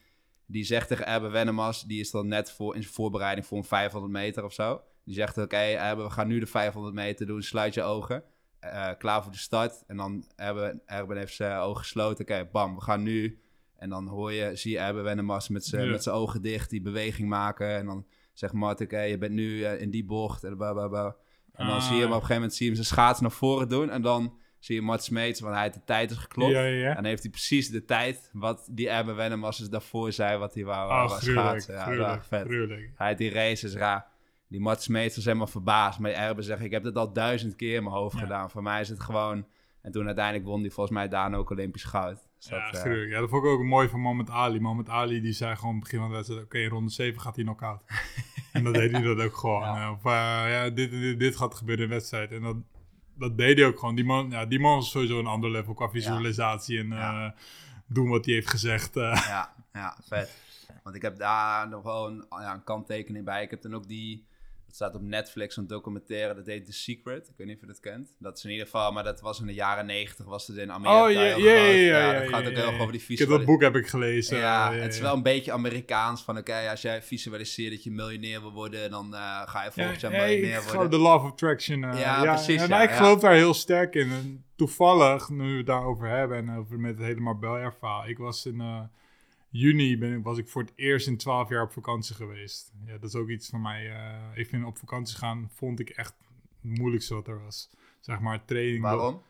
die zegt tegen Erbe Wennemars, die is dan net voor, in zijn voorbereiding voor een 500 meter of zo. Die zegt, oké, okay, we gaan nu de 500 meter doen, sluit je ogen. Uh, klaar voor de start. En dan Erbe, Erbe heeft zijn ogen gesloten. Oké, okay, bam, we gaan nu. En dan hoor je, zie je Erbe Wennemars met zijn ja. met zijn ogen dicht die beweging maken. En dan zegt Mart, oké, okay, je bent nu uh, in die bocht. En, blah, blah, blah. en dan ah. zie je hem op een gegeven moment zie je hem zijn schaats naar voren doen. En dan zie je Mart Smeets, want hij heeft de tijd is geklopt. Ja, ja. En dan heeft hij precies de tijd wat die Wennemars dus daarvoor zei, wat hij wou, oh, schaatsen. Ja, gruwelijk, vet. Gruwelijk. Hij had die races raar. Die Mart Smeets was helemaal verbaasd. Maar Erben zegt, ik heb dit al duizend keer in mijn hoofd Ja. gedaan. Voor mij is het gewoon... En toen uiteindelijk won hij volgens mij daarna ook Olympisch goud. Dus Ja, dat, eh, gruwelijk. Ja, dat vond ik ook mooi van Mohamed Ali. Mohamed Ali die zei gewoon begin van de wedstrijd... Oké, in ronde 7 gaat hij knock-out. en dan deed hij dat ook gewoon. Ja. Eh, Of eh, ja, dit, dit, dit gaat gebeuren in de wedstrijd. En dat, dat deed hij ook gewoon. Die man, ja, die man was sowieso een ander level qua visualisatie. En eh, doen wat hij heeft gezegd. eh. ja, ja, vet. Want ik heb daar nog wel een, ja, een kanttekening bij. Ik heb dan ook die... Het staat op Netflix, een documentaire, dat heet The Secret. Ik weet niet of je dat kent. Dat is in ieder geval, maar dat was in de jaren negentig, was het in Amerika Oh, ja, heel ja, ja, ja, dat gaat ook heel erg over die visualisatie. dat boek heb ik gelezen. Ja, het is wel een beetje Amerikaans. Van oké, als jij visualiseert dat je miljonair wil worden, dan eh, ga je volgend jaar ja, miljonair worden. de law of attraction. eh, Ja, precies, En ik geloof daar heel sterk in. En toevallig, nu we het daarover hebben en over met het hele Marbella. Ik was in eh, juni, ben, ik- was ik voor het eerst in 12 jaar op vakantie geweest. Ja, dat is ook iets van mij. eh, ik vind op vakantie gaan, vond ik echt het moeilijkste wat er was. Zeg maar training. Waarom?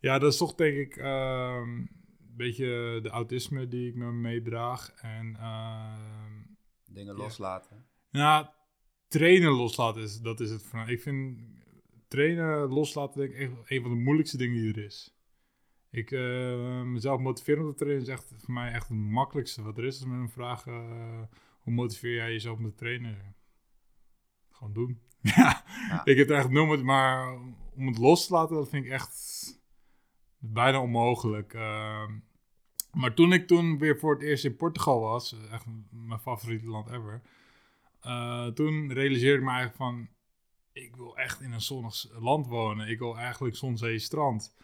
Ja, dat is toch denk ik ehm, een beetje de autisme die ik me meedraag. En ehm, Dingen Ja. loslaten. nou, trainen loslaten, is, dat is het mij. Ik vind trainen loslaten denk ik een van de moeilijkste dingen die er is. Ik, eh, mezelf motiveren om te trainen is echt voor mij echt het makkelijkste wat er is. Als men een vraag, eh, hoe motiveer jij jezelf om te trainen? Gewoon doen. ja, Ja. ik heb er echt nul met, maar om het los te laten, dat vind ik echt bijna onmogelijk. Ehm, maar toen ik toen weer voor het eerst in Portugal was, echt mijn favoriete land ever, eh, toen realiseerde ik me eigenlijk van, ik wil echt in een zonnig land wonen. Ik wil eigenlijk zon, zee, strand.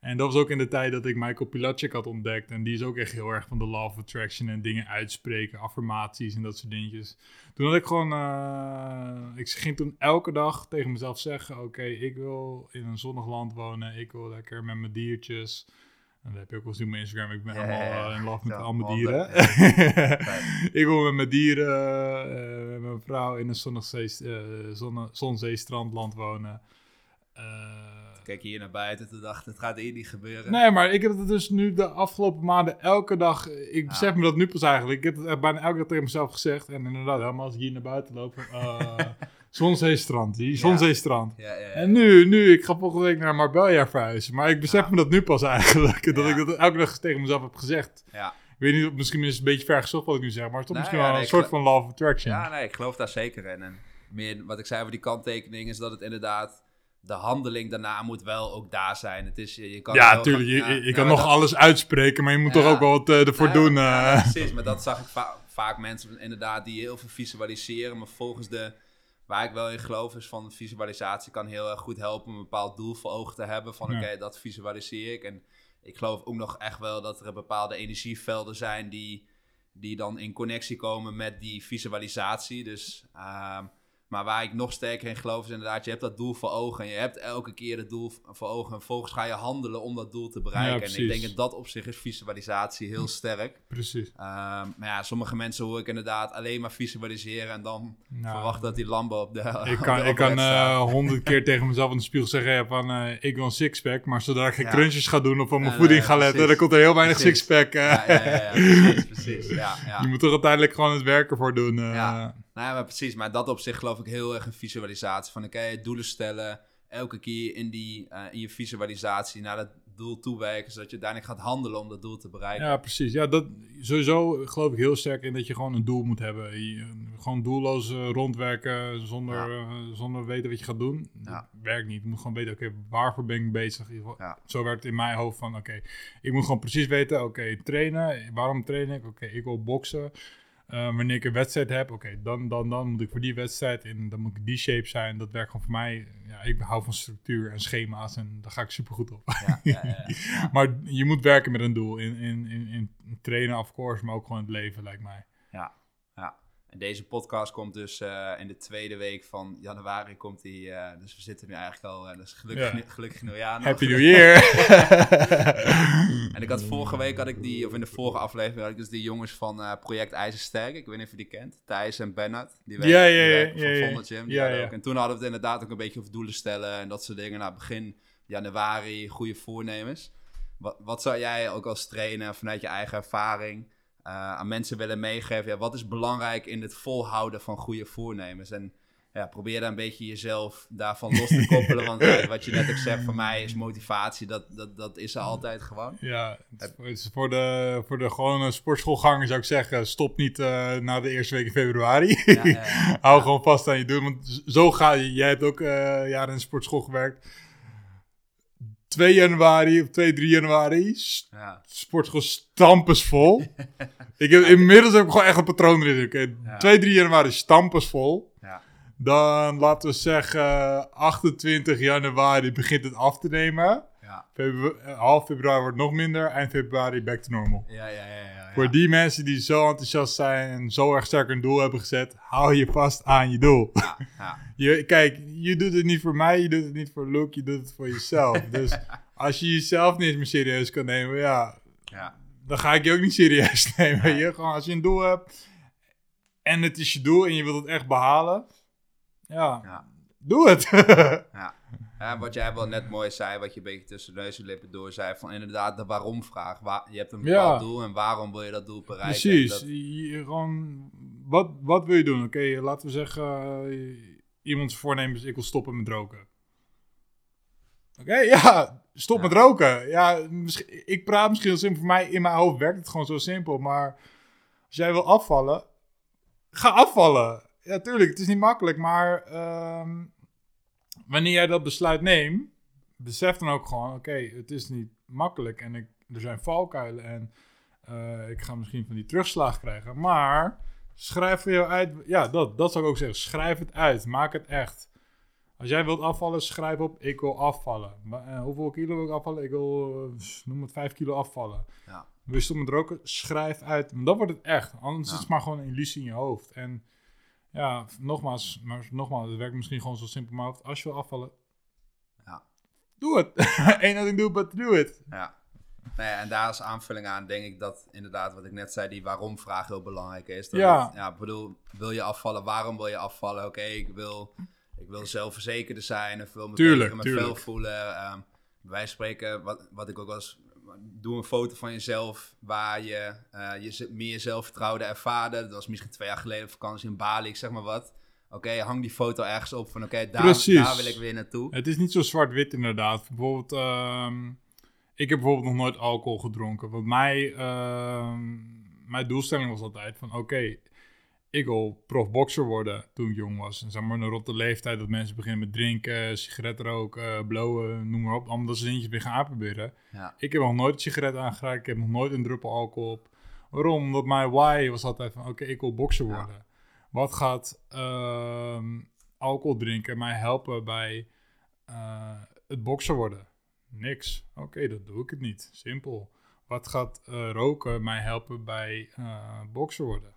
En dat was ook in de tijd dat ik Michael Pilatschik had ontdekt. En die is ook echt heel erg van de law of attraction en dingen uitspreken, affirmaties en dat soort dingetjes. Toen had ik gewoon, eh, ik ging toen elke dag tegen mezelf zeggen, oké, ik wil in een zonnig land wonen. Ik wil lekker met mijn diertjes. En dat heb je ook wel gezien op mijn Instagram. Ik ben Ja, allemaal ja. eh, in love met Ja, al mijn dieren. ik wil met mijn dieren, eh, met mijn vrouw in een zonnig zee, zonne- wonen. Eh, Kijk hier naar buiten te dachten, het gaat hier niet gebeuren. Nee, maar ik heb het dus nu de afgelopen maanden elke dag. Ik besef me dat nu pas eigenlijk. Ik heb het bijna elke dag tegen mezelf gezegd. En inderdaad, helemaal als ik hier naar buiten loop. Uh, Zonzeestrand, die Zonzeestrand. Ja, ja. En nu, nu, ik ga volgende week naar Marbella verhuizen. Maar ik besef me dat nu pas eigenlijk. Dat ik dat elke dag tegen mezelf heb gezegd. Ja. Ik weet niet, of- misschien is het een beetje ver gezocht wat ik nu zeg. Maar het is toch Nee, misschien wel nee, een soort van law of attraction. Ja, nee, ik geloof daar zeker in. En meer wat ik zei over die kanttekening is dat het inderdaad... De handeling daarna moet wel ook daar zijn. Het is, je, kan Ja, tuurlijk. gaan- Je, ja, je- je ja, kan nog dat- alles uitspreken, maar je moet Ja. toch ook wel wat eh, ervoor doen. eh. precies, maar dat zag ik va- vaak mensen inderdaad die heel veel visualiseren. Maar volgens de, waar ik wel in geloof, is van visualisatie kan heel erg goed helpen om een bepaald doel voor ogen te hebben. Van oké, dat visualiseer ik. En ik geloof ook nog echt wel dat er bepaalde energievelden zijn die, die dan in connectie komen met die visualisatie. Dus, ehm, maar waar ik nog sterker in geloof is inderdaad, je hebt dat doel voor ogen. En je hebt elke keer het doel voor ogen. En vervolgens ga je handelen om dat doel te bereiken. en ik denk dat dat op zich is visualisatie heel sterk. Precies. Ehm, maar ja, sommige mensen hoor ik inderdaad alleen maar visualiseren en dan Nou, verwachten dat die Lambo op de Ik kan, de ik kan eh, honderd keer tegen mezelf in de spiegel zeggen van eh, ik wil een sixpack, maar zodra ik geen Ja. crunches ga doen of op mijn voeding ga letten, precies. dan komt er heel weinig sixpack. eh. Ja, ja, ja, ja, precies, precies. Ja, ja. Je moet toch uiteindelijk gewoon het werk ervoor doen. Ja. Nou, maar precies. Maar dat op zich geloof ik heel erg een visualisatie. Van oké, doelen stellen. Elke keer in, die, eh, in je visualisatie naar dat doel toewerken. Zodat je uiteindelijk gaat handelen om dat doel te bereiken. Ja, precies. Ja, dat, sowieso geloof ik heel sterk in dat je gewoon een doel moet hebben. Je, gewoon doelloos eh, rondwerken zonder, Ja. eh, zonder weten wat je gaat doen. Ja. Dat werkt niet. Je moet gewoon weten, oké, waarvoor ben ik bezig? Ja. Zo werkt het in mijn hoofd van, oké, ik moet gewoon precies weten, oké, trainen. Waarom train ik? Oké, ik wil boksen. Eh, wanneer ik een wedstrijd heb, oké, dan, dan, dan moet ik voor die wedstrijd in, dan moet ik die shape zijn. Dat werkt gewoon voor mij. Ja, ik hou van structuur en schema's en daar ga ik super goed op. Ja, ja, ja, ja. Maar je moet werken met een doel. In, in, in, in trainen, of course, maar ook gewoon het leven, lijkt mij. Ja, ja. En deze podcast komt dus eh, in de tweede week van januari komt die. eh, dus we zitten nu eigenlijk al. eh, dus gelukkig, Ja. gelukkig nieuwjaar. Happy New Year! En ik had vorige week had ik die, of in de vorige aflevering had ik dus die jongens van Project IJzersterk. Ik weet niet of je die kent. Thijs en Bernard. Die werken, Ja, ja, ja, ja, van ja. Gym. Die ook- En toen hadden we het inderdaad ook een beetje over doelen stellen en dat soort dingen. Nou, begin januari, goede voornemens. Wat, wat zou jij ook als trainer vanuit je eigen ervaring aan mensen willen meegeven? Ja, wat is belangrijk in het volhouden van goede voornemens? En ja, probeer daar een beetje jezelf daarvan los te koppelen. Want ja, wat je net ook zegt, voor mij is motivatie, dat, dat, dat is er altijd gewoon. ja, het is- voor de, voor de gewone sportschoolganger zou ik zeggen, stop niet eh, na de eerste week in februari. Ja. Hou gewoon vast aan je doel, want zo ga je. Jij hebt ook eh, jaren in de sportschool gewerkt. 2 januari of 2, 3 januari, Ja. sportschool stampensvol. ik heb, inmiddels heb ik gewoon echt een patroon erin. Oké, Ja. 2, 3 januari stampensvol. Ja. Dan laten we zeggen 28 januari begint het af te nemen. Ja. Febru- eh, half februari wordt nog minder. Eind februari back to normal. Ja, ja, ja, ja, ja. Voor die mensen die zo enthousiast zijn en zo erg sterk een doel hebben gezet, hou je vast aan je doel. Ja, ja. Je, kijk, je doet het niet voor mij, je doet het niet voor Luke, je doet het voor jezelf. Dus als je jezelf niet meer serieus kan nemen, ja, ja. dan ga ik je ook niet serieus nemen. Je, gewoon als je een doel hebt en het is je doel en je wilt het echt behalen, ja, Ja. doe het. Ja. Ja, wat jij wel net mooi zei, wat je een beetje tussen neus en lippen door zei, van inderdaad de waarom-vraag. Waar, je hebt een bepaald Ja. doel en waarom wil je dat doel bereiken? Precies. Dat- Je, gewoon, wat, wat wil je doen? Oké, laten we zeggen, eh, iemands voornemen is ik wil stoppen met roken. Oké, ja, Stop Ja. met roken. Ja, misschien, ik praat misschien heel simpel. Voor mij, in mijn hoofd werkt het gewoon zo simpel. Maar als jij wil afvallen, ga afvallen. Ja, tuurlijk, het is niet makkelijk. Maar ehm, wanneer jij dat besluit neemt, besef dan ook gewoon... Oké, het is niet makkelijk en ik, er zijn valkuilen. En eh, ik ga misschien van die terugslag krijgen. Maar schrijf voor jou uit... Ja, dat, dat zou ik ook zeggen. Schrijf het uit. Maak het echt. Als jij wilt afvallen, schrijf op, ik wil afvallen. Maar, eh, hoeveel kilo wil ik afvallen? Ik wil, eh, noem het, 5 kilo afvallen. Ja. Je stoppen met roken? Schrijf uit. Maar dan wordt het echt. Anders Ja. is het maar gewoon een illusie in je hoofd. En ja, nogmaals, maar nogmaals, het werkt misschien gewoon zo simpel. Maar als je wil afvallen, Ja. doe het. Ain't nothing do but do it. Ja. Nou ja, en daar als aanvulling aan denk ik dat inderdaad wat ik net zei, die waarom-vraag heel belangrijk is. Dat Ja. het- ja, bedoel, wil je afvallen? Waarom wil je afvallen? Oké, ik wil, ik wil zelfverzekerder zijn of wil me Tuurlijk, vel tuurlijk. voelen. Ehm, wij spreken, wat, wat ik ook wel eens, doe een foto van jezelf waar je, eh, je meer zelfvertrouwen ervaarde. Dat was misschien twee jaar geleden op vakantie in Bali, ik zeg maar wat. Oké, hang die foto ergens op van oké, daar, daar wil ik weer naartoe. Het is niet zo zwart-wit inderdaad. Bijvoorbeeld, ehm, ik heb bijvoorbeeld nog nooit alcohol gedronken. Want mij, ehm, mijn doelstelling was altijd van, oké, ik wil profboxer worden toen ik jong was. En zeg maar rond de leeftijd dat mensen beginnen met drinken, sigaretten roken, blowen, noem maar op. Allemaal dat soort dingetjes weer gaan uitproberen. Ja, Ik heb nog nooit een sigaret aangeraakt. Ik heb nog nooit een druppel alcohol op. Waarom? Omdat mijn why was altijd van... Oké, ik wil bokser Ja. worden. Wat gaat ehm, alcohol drinken mij helpen bij eh, het bokser worden? Niks. Oké, dat doe ik het niet. Simpel. Wat gaat eh, roken mij helpen bij eh bokser worden?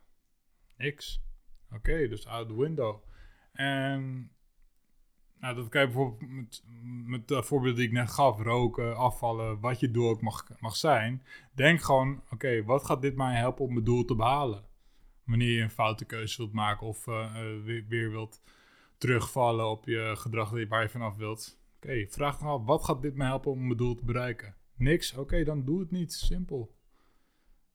Niks. Oké, dus out the window. En nou, dat kan je bijvoorbeeld met, met de voorbeeld die ik net gaf, roken, afvallen, wat je doel ook mag, mag zijn. Denk gewoon, oké, wat gaat dit mij helpen om mijn doel te behalen? Wanneer je een foute keuze wilt maken of eh, eh, weer, weer wilt terugvallen op je gedrag waar je vanaf wilt. Oké, vraag dan af, wat gaat dit mij helpen om mijn doel te bereiken? Niks? Oké, dan doe het niet. Simpel.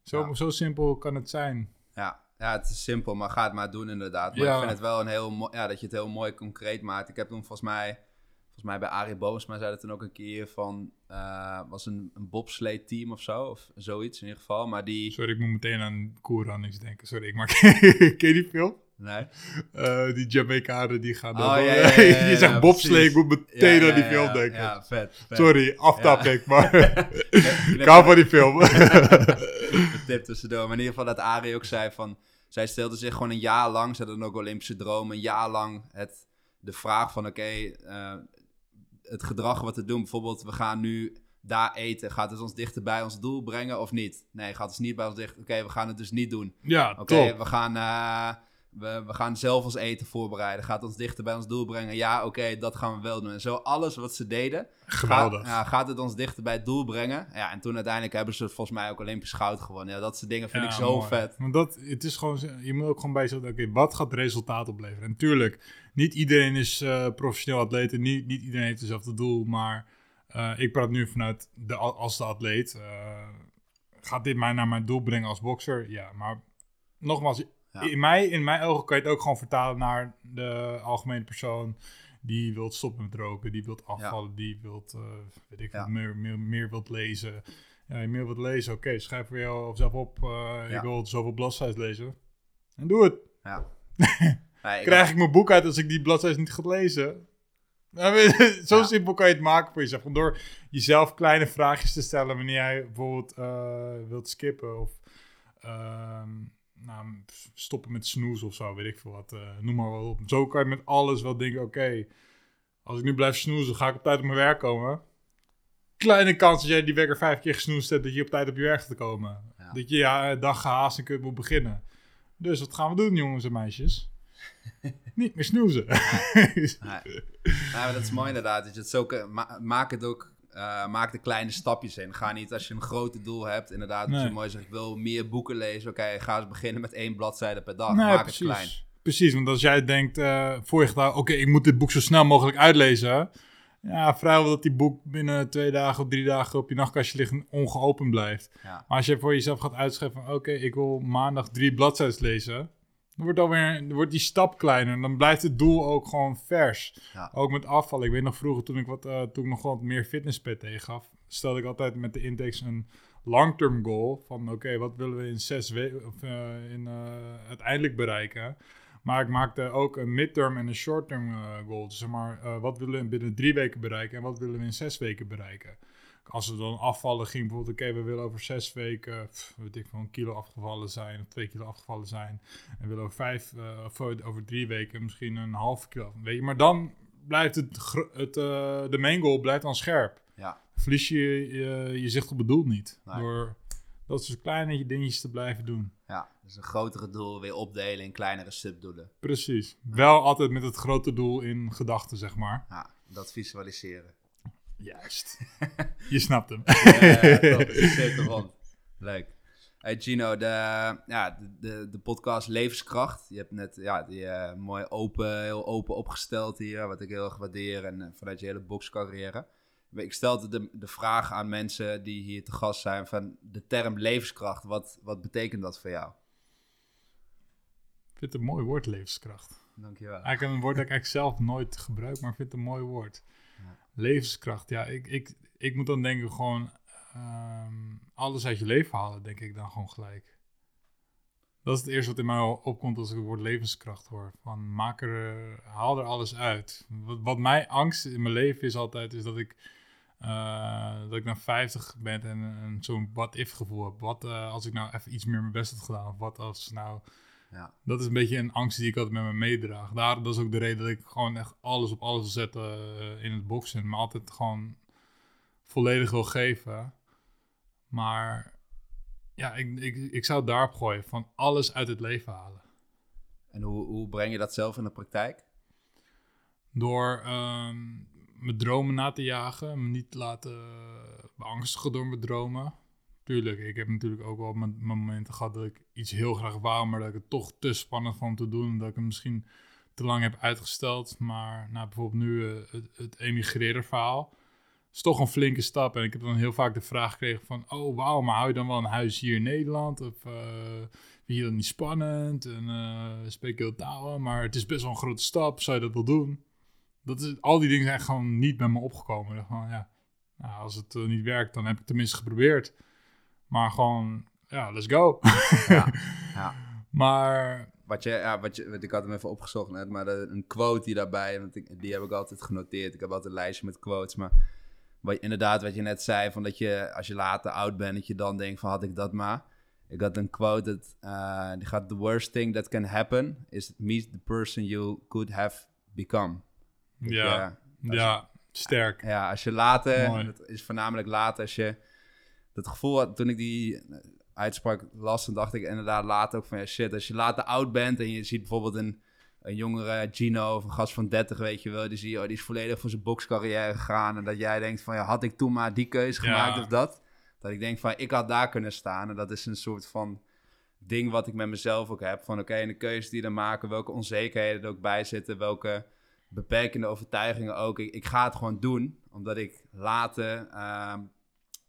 Zo, Ja. zo simpel kan het zijn. Ja, ja, het is simpel, maar ga het maar doen inderdaad. Maar Ja. ik vind het wel een heel mooi, ja, dat je het heel mooi concreet maakt. Ik heb toen volgens mij, volgens mij bij Arie Boomsma zei dat toen ook een keer van, eh, was een, een bobsleigh team of zo, of zoiets in ieder geval. Maar die, Sorry, ik moet meteen aan Koerannings denken. Sorry, ik maak... Ken je die film? nee. Eh, die Jamaicanen die gaan... Oh, dan- ja, ja, je zegt ja, bobsleigh, ik moet meteen aan die film denken. Ja, vet. vet. Sorry, aftapping, maar ik hou van die film. Tip tussendoor. Maar in ieder geval dat Arie ook zei van... Zij stelde zich gewoon een jaar lang, ze hadden ook Olympische dromen, een jaar lang het, de vraag van oké, eh, het gedrag wat we doen. Bijvoorbeeld, we gaan nu daar eten. Gaat het ons dichter bij ons doel brengen of niet? Nee, gaat het niet bij ons dicht. Oké, we gaan het dus niet doen. ja, Oké, we gaan... eh, we, we gaan zelf ons eten voorbereiden. Gaat ons dichter bij ons doel brengen? Ja, oké, dat gaan we wel doen. En zo alles wat ze deden, Geweldig. Gaat, ja, gaat het ons dichter bij het doel brengen? Ja, en toen uiteindelijk hebben ze volgens mij ook Olympisch goud gewonnen. Ja, dat soort dingen vind Ja, ik zo mooi. vet. Want dat, het is gewoon, je moet ook gewoon bij oké, wat gaat het resultaat opleveren? En tuurlijk, niet iedereen is eh, professioneel atleet en niet, niet iedereen heeft hetzelfde doel, maar eh, ik praat nu vanuit de, als de atleet. eh, gaat dit mij naar mijn doel brengen als bokser? Ja, maar nogmaals, Ja. in, mij, in mijn ogen kan je het ook gewoon vertalen naar de algemene persoon die wilt stoppen met roken, die wilt afvallen, die wilt, eh, weet ik, wat, meer, meer, meer wilt lezen. Ja, je meer wilt lezen, oké, schrijf voor jou zelf op, eh, Ja. ik wil zoveel bladzijden lezen. En doe het. Ja. Nee, ik Krijg ik mijn boek uit als ik die bladzijden niet ga lezen? Nou, je, Zo Ja. simpel kan je het maken voor jezelf. Door jezelf kleine vraagjes te stellen wanneer jij bijvoorbeeld eh, wilt skippen of ehm, nou, stoppen met snoezen of zo, weet ik veel wat. eh, noem maar wel op. Zo kan je met alles wel denken, oké, als ik nu blijf snoezen, ga ik op tijd op mijn werk komen. Kleine kans dat jij die wekker vijf keer gesnoest hebt, dat je op tijd op je werk gaat komen. Ja. Dat je ja, dag gehaast en kunt moet beginnen. Dus wat gaan we doen, jongens en meisjes? Niet meer snoezen. Nee. Ja, maar dat is mooi inderdaad. Dat je het zo ma- maak het ook. Eh, maak de kleine stapjes in. Ga niet als je een grote doel hebt. Inderdaad, als je Nee. mooi zegt, ik wil meer boeken lezen. Oké, ga eens beginnen met één bladzijde per dag. Nee, maak precies. het klein. Precies, want als jij denkt, eh, voor je gedaan, oké, ik moet dit boek zo snel mogelijk uitlezen. Ja, vrijwel dat die boek binnen twee dagen of drie dagen op je nachtkastje ligt en ongeopend blijft. Ja. Maar als je voor jezelf gaat uitschrijven van, oké, ik wil maandag drie bladzijden lezen. Dan wordt, alweer, wordt die stap kleiner en dan blijft het doel ook gewoon vers. Ja. Ook met afvallen. Ik weet nog vroeger toen ik, wat, eh, toen ik nog wat meer fitnesspet tegengaf, stelde ik altijd met de intakes een long-term goal. Van oké, wat willen we in zes weken eh, in, eh, uiteindelijk bereiken? Maar ik maakte ook een midterm en een short-term goal. Dus zeg maar, wat willen we binnen drie weken bereiken en wat willen we in zes weken bereiken? Als we dan afvallen, ging bijvoorbeeld, oké, we willen over zes weken, pff, weet ik veel, een kilo afgevallen zijn of twee kilo afgevallen zijn. En willen over vijf, eh, of over drie weken misschien een half kilo. af- Weet je, maar dan blijft het, het eh, de main goal blijft dan scherp. Ja. Verlies je je, je zicht op het doel niet. Nee. Door dat soort kleine dingetjes te blijven doen. Ja, dus een grotere doel weer opdelen in kleinere subdoelen. Precies. Wel altijd met het grote doel in gedachten, zeg maar. Ja, dat visualiseren. Juist. je snapt hem. Ja, top. Zeker rond. Leuk. Hey Gino, de, ja, de, de, podcast Levenskracht. Je hebt net ja, die eh, mooi open, heel open opgesteld hier, wat ik heel erg waardeer. En eh, vanuit je hele boxcarrière. Ik stelde de, de vraag aan mensen die hier te gast zijn van de term levenskracht. Wat, wat betekent dat voor jou? Ik vind het een mooi woord, levenskracht. Dankjewel. Eigenlijk een woord dat ik eigenlijk zelf nooit gebruik, maar ik vind het een mooi woord. Levenskracht, ja, ik, ik, ik moet dan denken gewoon ehm, alles uit je leven halen, denk ik dan gewoon gelijk. Dat is het eerste wat in mij opkomt als ik het woord levenskracht hoor. Van maak er, haal er alles uit. Wat, wat mij angst in mijn leven is altijd, is dat ik, eh, dat ik na 50 ben en, en zo'n what-if gevoel heb. Wat eh, als ik nou even iets meer mijn best had gedaan? Of wat als nou Ja. dat is een beetje een angst die ik altijd met me meedraag. Daar, dat is ook de reden dat ik gewoon echt alles op alles wil zetten eh, in het boksen. Maar altijd gewoon volledig wil geven. Maar ja, ik, ik, ik zou het daarop gooien. Van alles uit het leven halen. En hoe, hoe breng je dat zelf in de praktijk? Door ehm, mijn dromen na te jagen. Me niet te laten beangstigen door mijn dromen. Tuurlijk, ik heb natuurlijk ook wel mijn, momenten gehad dat ik iets heel graag wou, maar dat ik het toch te spannend vond te doen. Dat ik het misschien te lang heb uitgesteld. Maar nou, bijvoorbeeld nu eh, het, het emigreren verhaal. is toch een flinke stap. En ik heb dan heel vaak de vraag gekregen van... Oh, wauw, maar hou je dan wel een huis hier in Nederland? Of eh, vind je dat niet spannend? En eh spreek je heel taal, maar het is best wel een grote stap. Zou je dat wel doen? Dat is, al die dingen zijn gewoon niet bij me opgekomen. Van, ja, nou, als het niet werkt, dan heb ik tenminste geprobeerd. Maar gewoon, ja, let's go. Ja, ja. Maar Wat je, ja, wat je, ik had hem even opgezocht net, maar de- een quote die daarbij, want ik, die heb ik altijd genoteerd. Ik heb altijd een lijstje met quotes, maar wat, inderdaad wat je net zei, van dat je als je later oud bent, dat je dan denkt van had ik dat maar. Ik had een quote, dat, eh, die gaat, the worst thing that can happen is meet the person you could have become. Ja, je- ja, sterk. ja, als je later, dat is voornamelijk later, als je dat gevoel had, toen ik die eh, uitspraak las, dan dacht ik inderdaad later ook van, ja shit, als je later oud bent en je ziet bijvoorbeeld een, een jongere Gino of een gast van 30, weet je wel, die zie je, oh, die is volledig voor zijn bokscarrière gegaan en dat jij denkt van, ja, had ik toen maar die keuze Ja. gemaakt of dat? Dat ik denk van, ik had daar kunnen staan en dat is een soort van ding wat ik met mezelf ook heb, van oké, in de keuzes die dan maken, welke onzekerheden er ook bij zitten, welke beperkende overtuigingen ook. Ik, ik ga het gewoon doen, omdat ik later, ehm,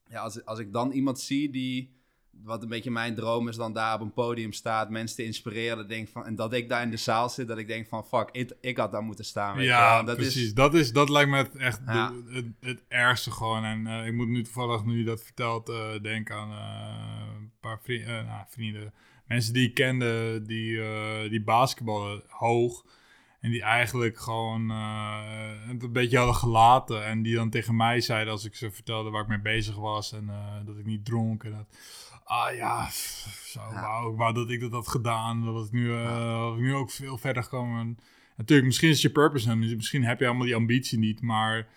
ja, als, als ik dan iemand zie die, wat een beetje mijn droom is, dan daar op een podium staat, mensen te inspireren, dat denk van, en dat ik daar in de zaal zit, dat ik denk van, fuck, ik, ik had daar moeten staan. Ja, dat precies. Is, dat, is, dat lijkt me het echt de- het, het ergste gewoon. En eh, ik moet nu toevallig, nu je dat vertelt, eh, denken aan eh, een paar vri- eh, nou, vrienden. Mensen die ik kende, die, die basketballen hoog. En die eigenlijk gewoon eh, het een beetje hadden gelaten. En die dan tegen mij zeiden als ik ze vertelde waar ik mee bezig was. En eh, dat ik niet dronk. En dat, ah ja, pff, zo, Ja. wou, ik wou dat ik dat had gedaan. Dat ik nu, eh, ik nu ook veel verder gekomen. En natuurlijk, misschien is je purpose. En misschien heb je allemaal die ambitie niet. Maar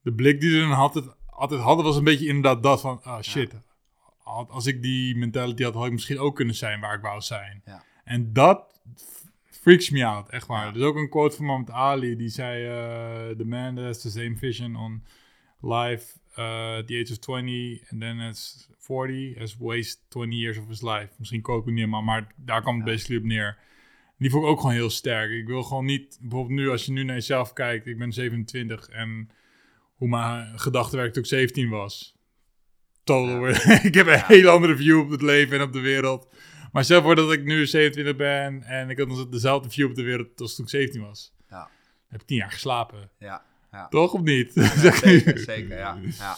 de blik die ze dan altijd, altijd hadden was een beetje inderdaad dat van... Ah shit, als ik die mentality had, had ik misschien ook kunnen zijn waar ik wou zijn. Ja. En dat freaks me out, echt waar. Er is ook een quote van Muhammad Ali, die zei... eh, the man that has the same vision on life uh, at the age of 20 and then at 40 has wasted 20 years of his life. Misschien kook ik niet helemaal, maar daar kwam het Ja. basically op neer. Die vond ik ook gewoon heel sterk. Ik wil gewoon niet, bijvoorbeeld nu, als je nu naar jezelf kijkt, ik ben 27 en hoe mijn gedachtenwerk toen ik 17 was. Total. ik heb een Ja. hele andere view op het leven en op de wereld. Maar stel voor dat ik nu 27 ben en ik had nog dezelfde view op de wereld als toen ik 17 was. Ja. Heb ik 10 jaar geslapen. Ja, ja. Toch of niet? Ja, zeker, zeker, ja. ja.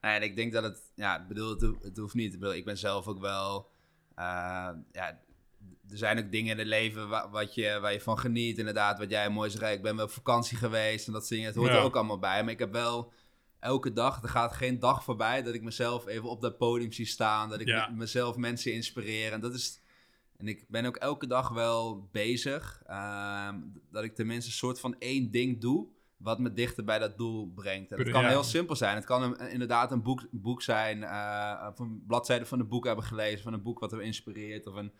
Nee, en ik denk dat het, ja, ik bedoel, het, ho- het hoeft niet. Ik, bedoel, ik ben zelf ook wel, eh, ja, er zijn ook dingen in het leven wa- wat je, waar je van geniet, inderdaad, wat jij mooi zegt. Ik ben wel op vakantie geweest en dat soort dingen, het hoort Ja. er ook allemaal bij. Maar ik heb wel elke dag, er gaat geen dag voorbij dat ik mezelf even op dat podium zie staan, dat ik Ja. mezelf mensen inspireer. En dat is, en ik ben ook elke dag wel bezig, ehm, dat ik tenminste een soort van één ding doe, wat me dichter bij dat doel brengt. En het kan heel simpel zijn. Het kan een- inderdaad een boek, boek zijn, eh, of een bladzijde van een boek hebben gelezen, van een boek wat me inspireert. Of een,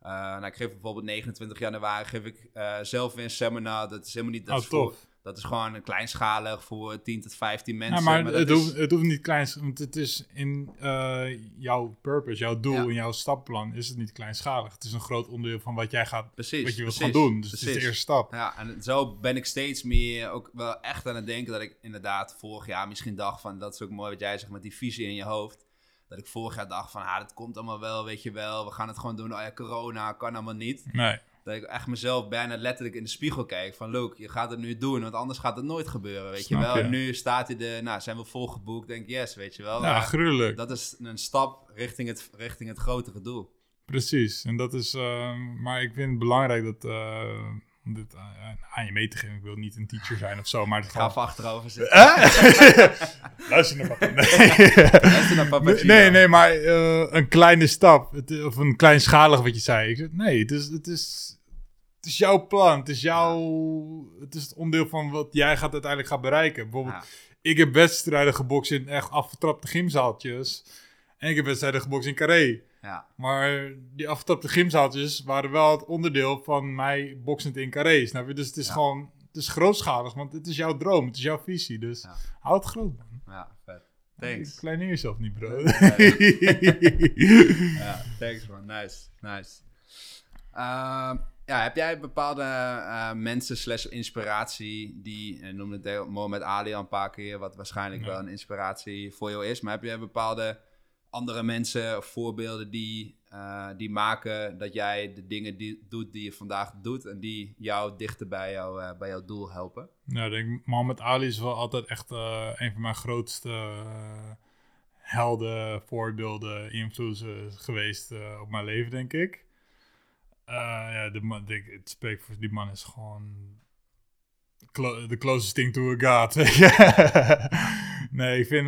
eh, nou, ik geef bijvoorbeeld 29 januari geef ik eh, zelf weer een seminar. Dat is helemaal niet, dat, Oh, voor. Dat is gewoon kleinschalig voor 10 tot 15 mensen. Ja, maar, het, is- hoeft, het hoeft niet klein, want het is in eh, jouw purpose, jouw doel Ja. en jouw stappenplan is het niet kleinschalig. Het is een groot onderdeel van wat jij gaat, Precies, wat je wilt precies, gaan doen. Dus het is de eerste stap. Ja, en zo ben ik steeds meer ook wel echt aan het denken dat ik inderdaad vorig jaar misschien dacht van, dat is ook mooi wat jij zegt met die visie in je hoofd. Dat ik vorig jaar dacht van, ah, dat komt allemaal wel, weet je wel. We gaan het gewoon doen. Oh ja, corona kan allemaal niet. Nee, Dat ik echt mezelf bijna letterlijk in de spiegel kijk van, Luke, je gaat het nu doen, want anders gaat het nooit gebeuren, weet Snap je wel. je. En nu staat hij er, nou, zijn we volgeboekt, denk yes, weet je wel. ja, gruwelijk. dat is een stap richting het, richting het grotere doel. Precies. En dat is, eh, maar ik vind het belangrijk dat, eh, dit eh, aan je mee te geven. Ik wil niet een teacher zijn of zo, maar het ga gaat. even achterover zitten. Luister naar papa. Luister naar papa Nee, Gino. nee, maar eh, een kleine stap. Het, of een kleinschalig wat je zei. Ik zeg, nee, het is, het, is, het is jouw plan. Het is jouw... Het is het onderdeel van wat jij gaat uiteindelijk gaan bereiken. Bijvoorbeeld, Ja. ik heb wedstrijden gebokst in echt afgetrapte gymzaaltjes. En ik heb wedstrijden gebokst in carré. Ja, Maar die afgetrapte gymzaaltjes waren wel het onderdeel van mij boksend in carré. Snap je? Dus het is Ja. gewoon... Het is grootschalig, want het is jouw droom. Het is jouw visie. Dus Ja. houd het groot, man. ja, vet. Ik Thanks. kleineer jezelf niet, bro. Ja, thanks man. Nice, nice. Ehm, ja, heb jij bepaalde eh, mensen slash inspiratie die, eh, noemde het heel mooi met Ali al een paar keer, wat waarschijnlijk Ja. wel een inspiratie voor jou is, maar heb jij bepaalde andere mensen of voorbeelden die, eh, die maken dat jij de dingen die, doet die je vandaag doet en die jou dichter bij, jou, eh, bij jouw doel helpen? Nou, ik denk, Mohammed Ali is wel altijd echt eh, een van mijn grootste helden, voorbeelden, invloeden geweest op mijn leven, denk ik. Ja, de man, ik, het spreekt voor die man is gewoon the closest thing to a god. nee, ik vind,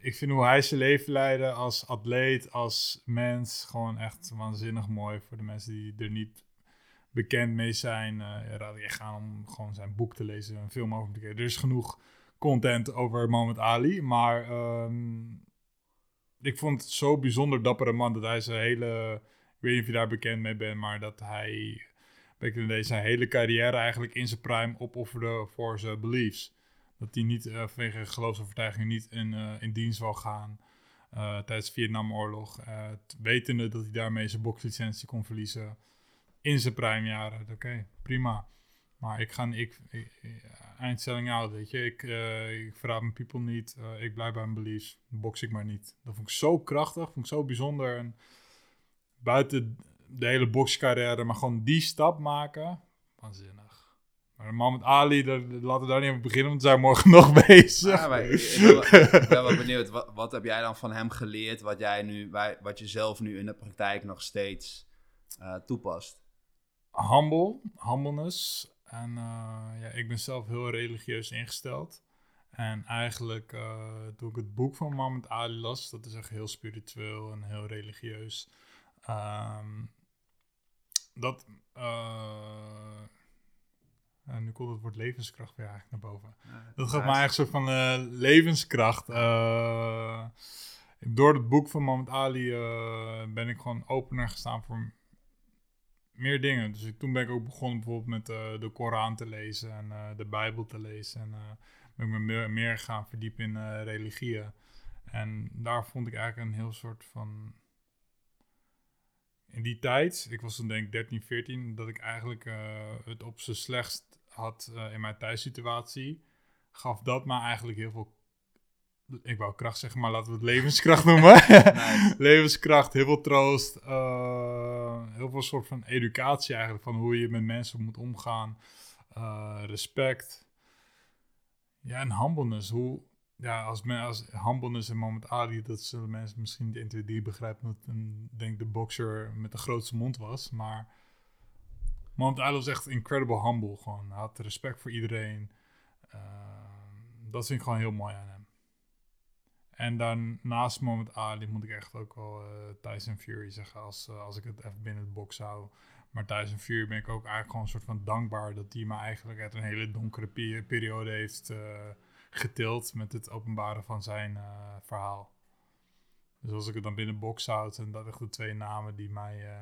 ik vind hoe hij zijn leven leidde als atleet, als mens, gewoon echt waanzinnig mooi voor de mensen die er niet bekend mee zijn. eh raad ik echt aan om gewoon zijn boek te lezen, een film over te kijken. Er is genoeg content over Mohammed Ali, maar ehm, ik vond het zo bijzonder dappere man dat hij zijn hele, ik weet niet of je daar bekend mee bent, maar dat hij zijn hele carrière eigenlijk in zijn prime opofferde voor zijn beliefs. Dat hij niet eh, vanwege geloofsovertuiging niet in, eh, in dienst wil gaan eh, tijdens de Vietnamoorlog. wetende dat hij daarmee zijn bokslicentie kon verliezen in zijn primejaren. Oké, prima. Maar ik ga, ik, eindstelling out, weet je. Ik, eh, ik verraad mijn people niet. ik blijf bij mijn beliefs. Box ik maar niet. Dat vond ik zo krachtig, vond ik zo bijzonder. En buiten de hele boxcarrière, maar gewoon die stap maken, waanzinnig. Maar Ali, daar, laten we daar niet over beginnen, want we zijn morgen nog bezig. Ja, maar ik, ik ben wel, ik ben wel benieuwd, wat, wat heb jij dan van hem geleerd, wat, jij nu, wij- wat je zelf nu in de praktijk nog steeds eh, toepast? humble, humbleness. En eh, ja, ik ben zelf heel religieus ingesteld. En eigenlijk, eh, toen ik het boek van Mohammed Ali las, dat is echt heel spiritueel en heel religieus. Ehm, dat, ja, nu komt het woord levenskracht weer eigenlijk naar boven. Dat gaf mij een soort van eh, levenskracht. Eh, door het boek van Mohammed Ali eh, ben ik gewoon opener gestaan voor meer dingen. Dus ik, toen ben ik ook begonnen bijvoorbeeld met eh, de Koran te lezen en eh, de Bijbel te lezen. En eh, ben ik me meer, meer gaan verdiepen in eh, religieën. En daar vond ik eigenlijk een heel soort van... In die tijd, ik was toen denk ik 13, 14, dat ik eigenlijk eh, het op zijn slechtst had eh, in mijn thuissituatie. Gaf dat me eigenlijk heel veel ik wou kracht zeggen, maar laten we het levenskracht noemen. levenskracht, heel veel troost, uh, heel veel soort van educatie eigenlijk van hoe je met mensen moet omgaan, uh, respect. Ja, en humbleness. Hoe, ja, als, men, als humbleness en Ali, dat zullen mensen misschien niet intuïtief begrijpen, dat een, denk de boxer met de grootste mond was, maar Mohammed Ali was echt incredible humble gewoon. Hij had respect voor iedereen. Uh, dat vind ik gewoon heel mooi aan hem. En dan naast Mohammed Ali moet ik echt ook wel uh, Tyson Fury zeggen als, uh, als ik het even binnen het box hou. Maar Tyson Fury ben ik ook eigenlijk gewoon een soort van dankbaar dat hij me eigenlijk uit een hele donkere periode heeft uh, getild met het openbaren van zijn verhaal. Dus als ik het dan binnen box houd, zijn dat echt de twee namen die mij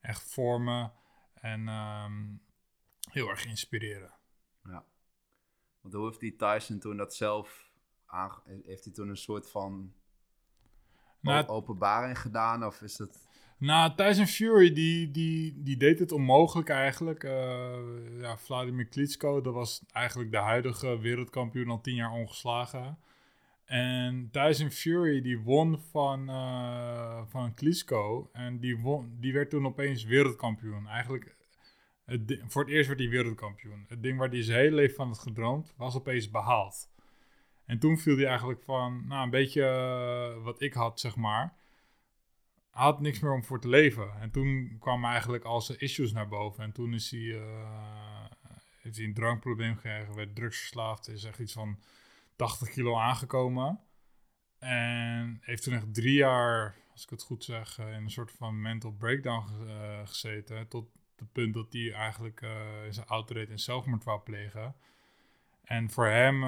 echt vormen en um, heel erg inspireren. Ja. Want hoe heeft die Tyson toen dat zelf heeft hij toen een soort van nou, openbaring gedaan? Of is het... Nou, Tyson Fury, die, die, die deed het onmogelijk eigenlijk. Uh, ja, Vladimir Klitschko, dat was eigenlijk de huidige wereldkampioen al tien jaar ongeslagen. En Tyson Fury, die won van, uh, van Klitschko. En die, won, die werd toen opeens wereldkampioen. Eigenlijk, voor het eerst werd hij wereldkampioen. Het ding waar hij zijn hele leven van had gedroomd, was opeens behaald. En toen viel hij eigenlijk van, nou, een beetje uh, wat ik had, zeg maar. Hij had niks meer om voor te leven. En toen kwamen eigenlijk al zijn issues naar boven. En toen is hij, uh, heeft hij een drankprobleem gekregen, werd drugsverslaafd. Is echt iets van 80 kilo aangekomen. En heeft toen echt drie jaar, als ik het goed zeg, uh, in een soort van mental breakdown gezeten. Tot het punt dat hij eigenlijk in zijn auto reed en zelfmoord wou plegen. En voor hem,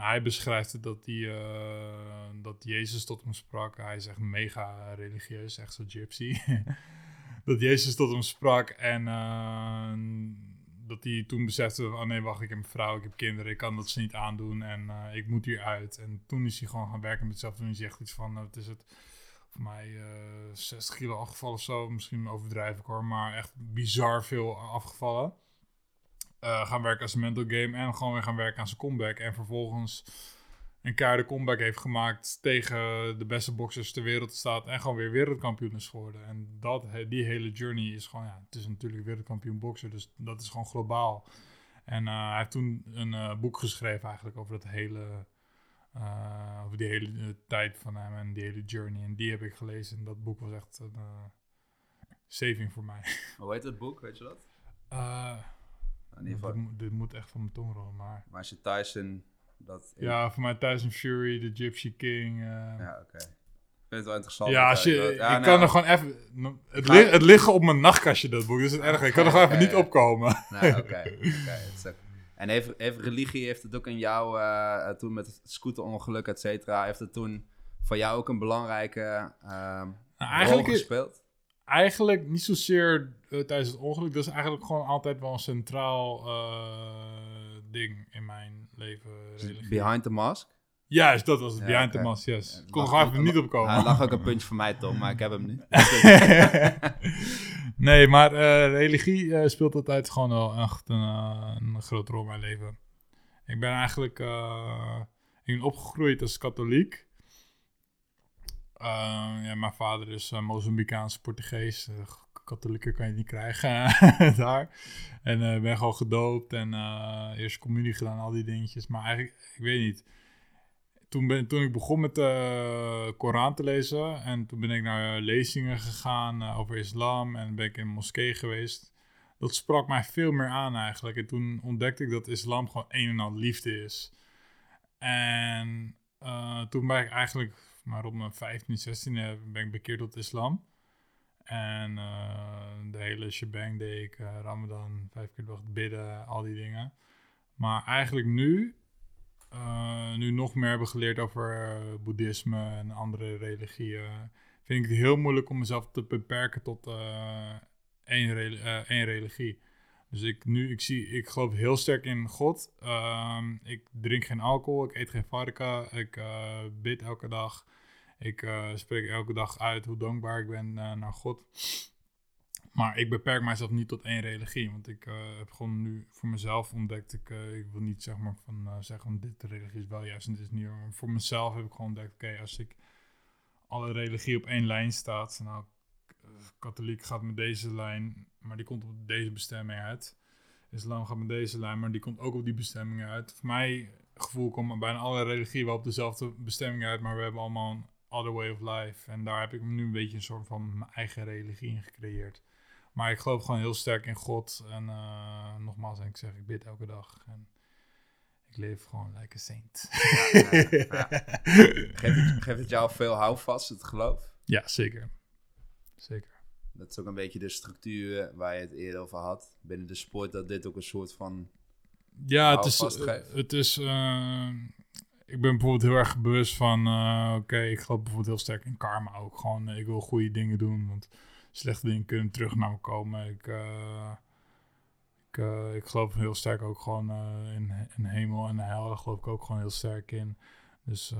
hij beschrijft het dat, hij, dat Jezus tot hem sprak. Hij is echt mega religieus, echt zo gypsy. dat Jezus tot hem sprak en dat hij toen besefte: oh nee, wacht, ik heb een vrouw, ik heb kinderen, ik kan dat ze niet aandoen en ik moet hier uit. En toen is hij gewoon gaan werken met zichzelf. Toen is hij echt iets van: het is het voor mij 60 kilo afgevallen of zo. Misschien overdrijf ik hoor, maar echt bizar veel afgevallen. Uh, gaan werken als een mental game en gewoon weer gaan werken aan zijn comeback. En vervolgens een keiharde comeback heeft gemaakt tegen de beste boxers ter wereld staat en gewoon weer wereldkampioen is geworden. En dat, die hele journey is gewoon, ja, het is natuurlijk wereldkampioen bokser, dus dat is gewoon globaal. En uh, hij heeft toen een uh, boek geschreven eigenlijk over dat hele, over die hele tijd van hem en die hele journey. En die heb ik gelezen en dat boek was echt een saving voor mij. Hoe heet het boek, weet je dat? In ieder geval. Dit, moet echt van mijn tong rollen, maar... Maar als je Tyson... Dat Ja, voor mij Tyson Fury, de Gypsy King. Uh... Ja, oké. Ik vind het wel interessant. Ja, als je, ja, ik nou, kan er gewoon even... Het, li het liggen op mijn nachtkastje, dat boek. Dus het erg. Ik kan er gewoon even niet opkomen. Nee, oké. En heeft, heeft religie, heeft het ook in jou, uh, toen met het scooterongeluk, et cetera, heeft het toen voor jou ook een belangrijke uh, nou, rol gespeeld? eigenlijk niet zozeer uh, tijdens het ongeluk. Dat is eigenlijk gewoon altijd wel een centraal ding in mijn leven. Behind the Mask? Juist, dat was het. Behind the Mask, yes. Ik kon er gewoon even niet opkomen. Hij lag ook een puntje voor mij, Tom, maar ik heb hem niet. nee, maar uh, religie speelt altijd gewoon wel echt een, een, grote rol in mijn leven. Ik ben eigenlijk ik ben opgegroeid als katholiek. Ja, mijn vader is Mozambicaans Portugees. Uh, katholieken kan je niet krijgen daar. En ik ben gewoon gedoopt en eerst communie gedaan, al die dingetjes. Maar eigenlijk, ik weet niet. Toen, ben, toen ik begon met de Koran te lezen en toen ben ik naar lezingen gegaan over islam en ben ik in een moskee geweest. Dat sprak mij veel meer aan eigenlijk. En toen ontdekte ik dat islam gewoon een en al liefde is. En toen ben ik eigenlijk maar op mijn 15, 16 ben ik bekeerd tot islam. En uh, de hele shebang deed ik, uh, Ramadan, vijf keer de dag bidden, al die dingen. Maar eigenlijk nu, uh, nu nog meer hebben geleerd over boeddhisme en andere religieën, vind ik het heel moeilijk om mezelf te beperken tot één, één religie. Dus ik, nu, ik, zie, ik geloof heel sterk in God. Ehm, ik drink geen alcohol, ik eet geen varken, ik bid elke dag. Ik uh, spreek elke dag uit hoe dankbaar ik ben uh, naar God. Maar ik beperk mijzelf niet tot één religie. Want ik eh, heb gewoon nu voor mezelf ontdekt. Ik, eh, ik wil niet zeg maar van zeggen dit religie is wel juist en dit is niet. Maar voor mezelf heb ik gewoon ontdekt. Oké, als ik alle religie op één lijn staat. Nou, katholiek gaat met deze lijn, maar die komt op deze bestemming uit. Islam gaat met deze lijn, maar die komt ook op die bestemming uit. Voor mij gevoel komen bijna alle religieën wel op dezelfde bestemming uit, maar we hebben allemaal other way of life. En daar heb ik nu een beetje een soort van mijn eigen religie in gecreëerd. Maar ik geloof gewoon heel sterk in God. En uh, nogmaals, ik zeg, ik bid elke dag. En ik leef gewoon like a saint. Ja, ja, ja. Geeft, het, geeft het jou veel houvast, het geloof? Ja, zeker. Zeker. Dat is ook een beetje de structuur waar je het eerder over had. Binnen de sport, dat dit ook een soort van. Ja, het is. Het is uh, ik ben bijvoorbeeld heel erg bewust van. Uh, Oké, ik geloof bijvoorbeeld heel sterk in karma ook. Gewoon, ik wil goede dingen doen. Want slechte dingen kunnen terug naar me komen. Ik, uh, ik, ik, geloof heel sterk ook gewoon in, in hemel en hel. Daar geloof ik ook gewoon heel sterk in. Dus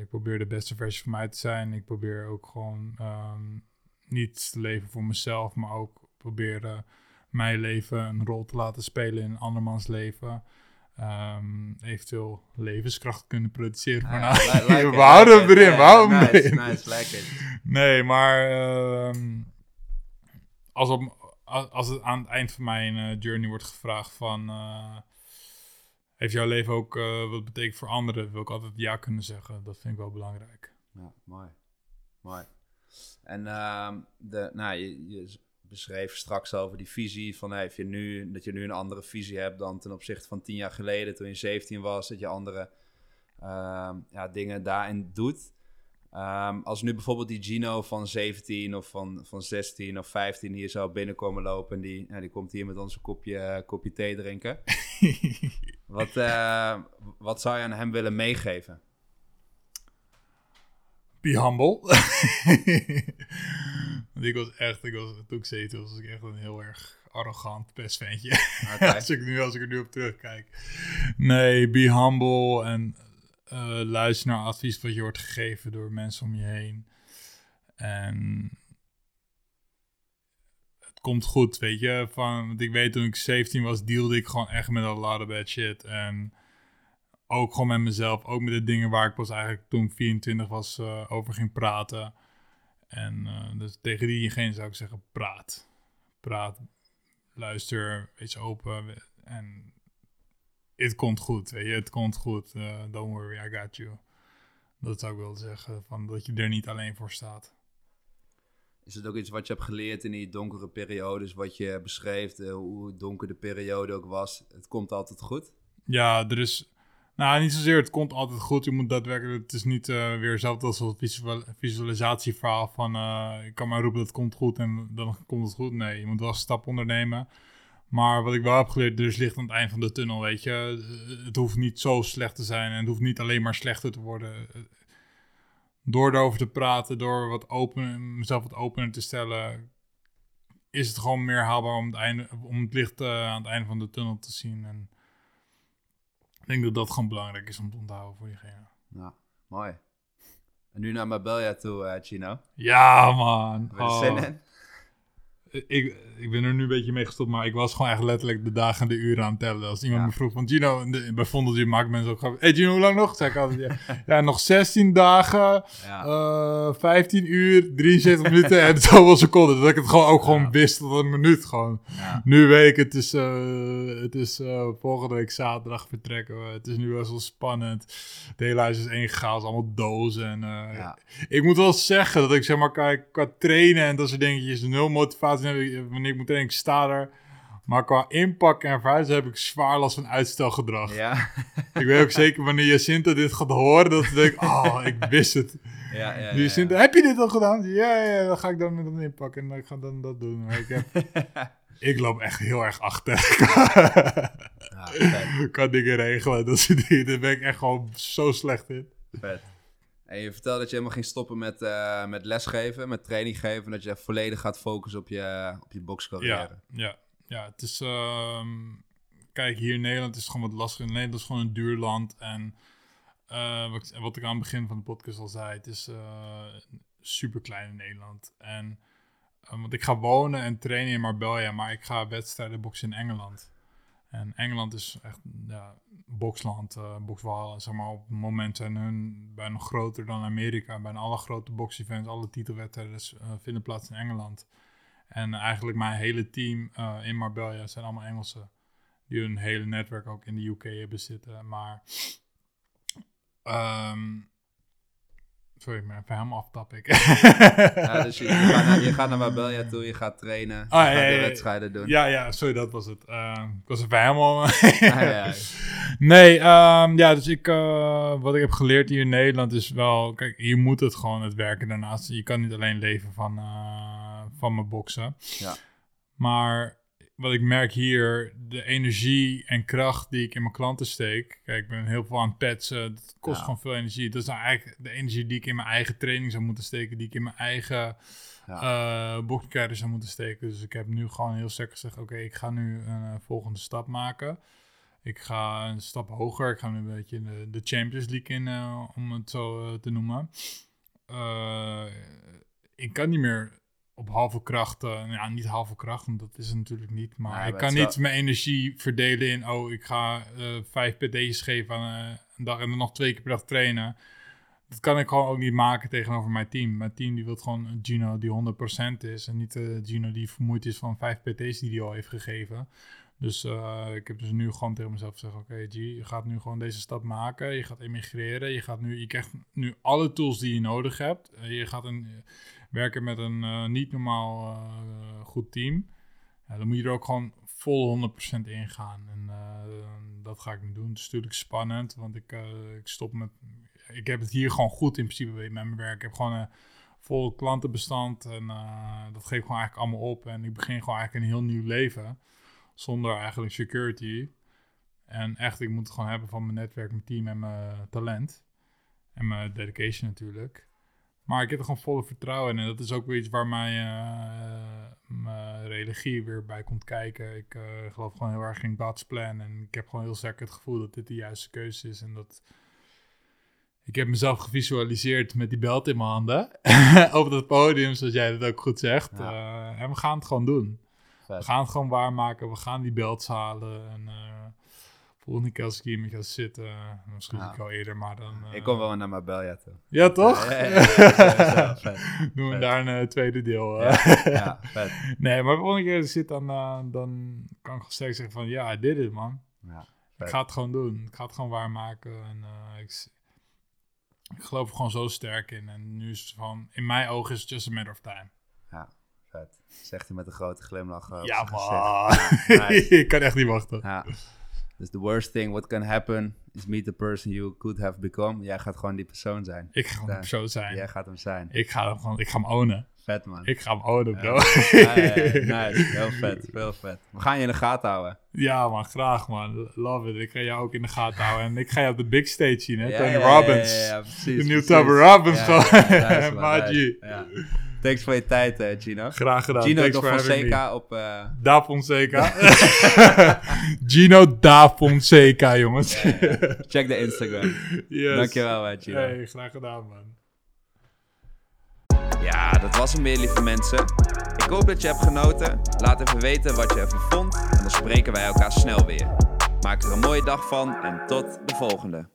ik probeer de beste versie van mij te zijn. Ik probeer ook gewoon. Um, niet te leven voor mezelf, maar ook proberen mijn leven een rol te laten spelen in andermans leven. Um, eventueel levenskracht kunnen produceren. Ah, like, houden hem erin, we houden hem erin. Nice, like Nee, maar um, als, op, als het aan het eind van mijn uh, journey wordt gevraagd van... Uh, heeft jouw leven ook uh, wat betekent voor anderen? Wil ik altijd ja kunnen zeggen. Dat vind ik wel belangrijk. Ja, mooi. Mooi. En uh, de, nou, je, je, beschreef straks over die visie van hey, je nu, dat je nu een andere visie hebt dan ten opzichte van tien jaar geleden toen je 17 was, dat je andere uh, ja, dingen daarin doet. Um, als nu bijvoorbeeld die Gino van 17 of van, van 16 of 15 hier zou binnenkomen lopen en die, ja, die komt hier met ons een kopje, kopje thee drinken. wat, uh, wat zou je aan hem willen meegeven? be humble. Want ik was echt, ik was, toen ik 17 was, was ik echt een heel erg arrogant pestventje. Okay. als, ik nu, als ik er nu op terugkijk. Nee, be humble en uh, luister naar advies wat je wordt gegeven door mensen om je heen. En het komt goed, weet je. Van, want ik weet toen ik 17 was, dealde ik gewoon echt met een lot of bad shit. En ook gewoon met mezelf, ook met de dingen waar ik pas eigenlijk toen ik 24 was uh, over ging praten. En uh, dus tegen diegene zou ik zeggen, praat. Praat, luister, wees open en het komt goed, weet je, het komt goed. Uh, don't worry, I got you. Dat zou ik willen zeggen, van dat je er niet alleen voor staat. Is het ook iets wat je hebt geleerd in die donkere periodes, wat je beschreef, hoe donker de periode ook was? Het komt altijd goed? Ja, er is nou, niet zozeer. Het komt altijd goed. Je moet daadwerkelijk. Het is niet uh, weer hetzelfde als visual, visualisatieverhaal van. Uh, ik kan maar roepen dat het komt goed en dan komt het goed. Nee, je moet wel een stap ondernemen. Maar wat ik wel heb geleerd, er is licht aan het eind van de tunnel, weet je. Het hoeft niet zo slecht te zijn en het hoeft niet alleen maar slechter te worden. Door erover te praten, door wat open, mezelf wat opener te stellen, is het gewoon meer haalbaar om het, om het licht uh, aan het einde van de tunnel te zien. En ik denk dat dat gewoon belangrijk is om te onthouden voor diegene. Ja, mooi. En nu naar Marbella toe, uh, Chino. Ja, man. Oh. in? Ik, ik ben er nu een beetje mee gestopt, maar ik was gewoon echt letterlijk de dagen en de uren aan het tellen. Als iemand me vroeg van Gino, bij Vondeltje maakt mensen ook gewoon... Hey Gino, hoe lang nog? Zeg ik altijd, ja, ja nog 16 dagen, ja. uh, eh, 15 uur, 73 minuten en zoveel seconden. Dat ik het gewoon ook gewoon wist tot een minuut gewoon. Nu weet ik, het is, uh, het is uh, volgende week zaterdag vertrekken. het is nu best wel spannend. De hele huis is één chaos, allemaal dozen. En, Ik moet wel zeggen dat ik zeg maar, kijk, qua trainen en dat soort dingetjes, nul motivatie wanneer ik moet denken, ik sta er. Maar qua inpak en verhuizen heb ik zwaar last van uitstelgedrag. Ja. ik weet ook zeker wanneer Jacinta dit gaat horen, dat ik denk, oh, ik wist het. Ja, ja, Jacinta, heb je dit al gedaan? Ja, ja, dan ga ik dan met inpakken en dan ga ik dan dat doen. Maar ik, heb, ik loop echt heel erg achter. ja, ik kan dingen regelen, dat soort dingen. Daar ben ik echt gewoon zo slecht in. Vet. En je vertelde dat je helemaal ging stoppen met, uh, met lesgeven, met training geven. En dat je volledig gaat focussen op je, op je boxcarrière. Ja, ja, ja, het is... Uh, kijk, hier in Nederland is het gewoon wat lastig. Nederland is gewoon een duur land. En uh, wat, wat, ik aan het begin van de podcast al zei, het is uh, super klein in Nederland. En eh, want ik ga wonen en trainen in Marbella, maar ik ga wedstrijden boksen in Engeland. En Engeland is echt ja, boksland, uh, bokswalen. Zeg maar, op het moment zijn hun bijna groter dan Amerika. Bijna alle grote boksevents, alle titelwedstrijden uh, vinden plaats in Engeland. En eigenlijk mijn hele team uh, in Marbella zijn allemaal Engelsen. Die hun hele netwerk ook in de UK hebben zitten. Maar um, Sorry, maar even helemaal topic. ja, dus je, je, gaat naar, je gaat naar Marbella toe, je gaat trainen, je Ah, gaat ja, de wedstrijden doen. ja, ja, sorry, dat was het. Uh, ik was even helemaal... Ah. Nee, ehm, ja, dus ik, uh, wat ik heb geleerd hier in Nederland is wel... Kijk, hier moet het gewoon het werken daarnaast. Je kan niet alleen leven van, uh, van mijn boksen. Ja. Maar wat ik merk hier, de energie en kracht die ik in mijn klanten steek. Kijk, ik ben heel veel aan het petsen. Het kost Ja. gewoon veel energie. Dat is nou eigenlijk de energie die ik in mijn eigen training zou moeten steken. Die ik in mijn eigen Ja. uh, boxcarrière zou moeten steken. Dus ik heb nu gewoon heel sterk gezegd: oké, ik ga nu een uh, volgende stap maken. Ik ga een stap hoger. Ik ga nu een beetje de, de Champions League in, uh, om het zo uh, te noemen. Ik kan niet meer op halve kracht, uh, ja, niet halve kracht, want dat is het natuurlijk niet. Maar ik kan niet mijn energie verdelen in, oh, ik ga uh, vijf PD's geven aan uh, een dag en dan nog twee keer per dag trainen. Dat kan ik gewoon ook niet maken tegenover mijn team. Mijn team die wil gewoon een Gino die 100% is en niet uh, Gino die vermoeid is van vijf PT's die hij al heeft gegeven. Dus uh, ik heb dus nu gewoon tegen mezelf gezegd: Oké, okay, G, je gaat nu gewoon deze stap maken. Je gaat emigreren. Je, gaat nu, je krijgt nu alle tools die je nodig hebt. Uh, je gaat een, werken met een uh, niet normaal uh, goed team. Ja, dan moet je er ook gewoon vol 100% in gaan. En uh, dat ga ik nu doen. Het is natuurlijk spannend, want ik, ik stop met. Ik heb het hier gewoon goed in principe met mijn werk. Ik heb gewoon een vol klantenbestand en dat geef ik gewoon eigenlijk allemaal op. En ik begin gewoon eigenlijk een heel nieuw leven zonder eigenlijk security. En echt, ik moet het gewoon hebben van mijn netwerk, mijn team en mijn talent. En mijn dedication natuurlijk. Maar ik heb er gewoon volle vertrouwen in. En dat is ook weer iets waar mijn, mijn religie weer bij komt kijken. Ik uh, geloof gewoon heel erg in God's plan. En ik heb gewoon heel sterk het gevoel dat dit de juiste keuze is. En dat... Ik heb mezelf gevisualiseerd met die belt in mijn handen. op dat podium, zoals jij dat ook goed zegt. Ja. Uh, en we gaan het gewoon doen. Vet. We gaan het gewoon waarmaken. We gaan die belts halen. En uh, volgende keer als ik hier met ga zitten, misschien ik al eerder, maar dan... Uh, ik kom wel naar Marbella toe. Ja, toch? Ja, ja, ja. Doen we daar een uh, tweede deel. Ja, vet. Nee, maar de volgende keer als ik zit, dan, uh, dan kan ik sterk zeggen van, ja, dit is man. Ja, ik ga het gewoon doen. Ik ga het gewoon waarmaken. En ik, ik geloof er gewoon zo sterk in. En nu is het van, in mijn ogen is het just a matter of time. Ja. Vet. Zegt hij met een grote glimlach. Ja, man. Nice. ik kan echt niet wachten. Ja. Dus the worst thing what can happen is meet the person you could have become. Jij gaat gewoon die persoon zijn. Ik ga gewoon die persoon zijn. Jij gaat hem zijn. Ik ga hem gewoon, ik ga hem ownen. Vet man. Ik ga hem ownen, bro. Ja, ja, ja, nice. Heel vet, heel vet. We gaan je in de gaten houden. Ja man, graag man. Love it. Ik ga jou ook in de gaten houden. En ik ga je op de big stage zien, hè. Tony Robbins. Ja, precies. De nieuwe Robbins Ja, gewoon. Magie. Ja. Thanks voor je tijd, uh, Gino. Graag gedaan. Gino Thanks da Fonseca op... Uh... Da Fonseca. Gino Da Fonseca, jongens. Check de Instagram. Yes. Dankjewel, uh, Gino. Hey, graag gedaan, man. Ja, dat was hem weer, lieve mensen. Ik hoop dat je hebt genoten. Laat even weten wat je ervan vond. En dan spreken wij elkaar snel weer. Maak er een mooie dag van en tot de volgende.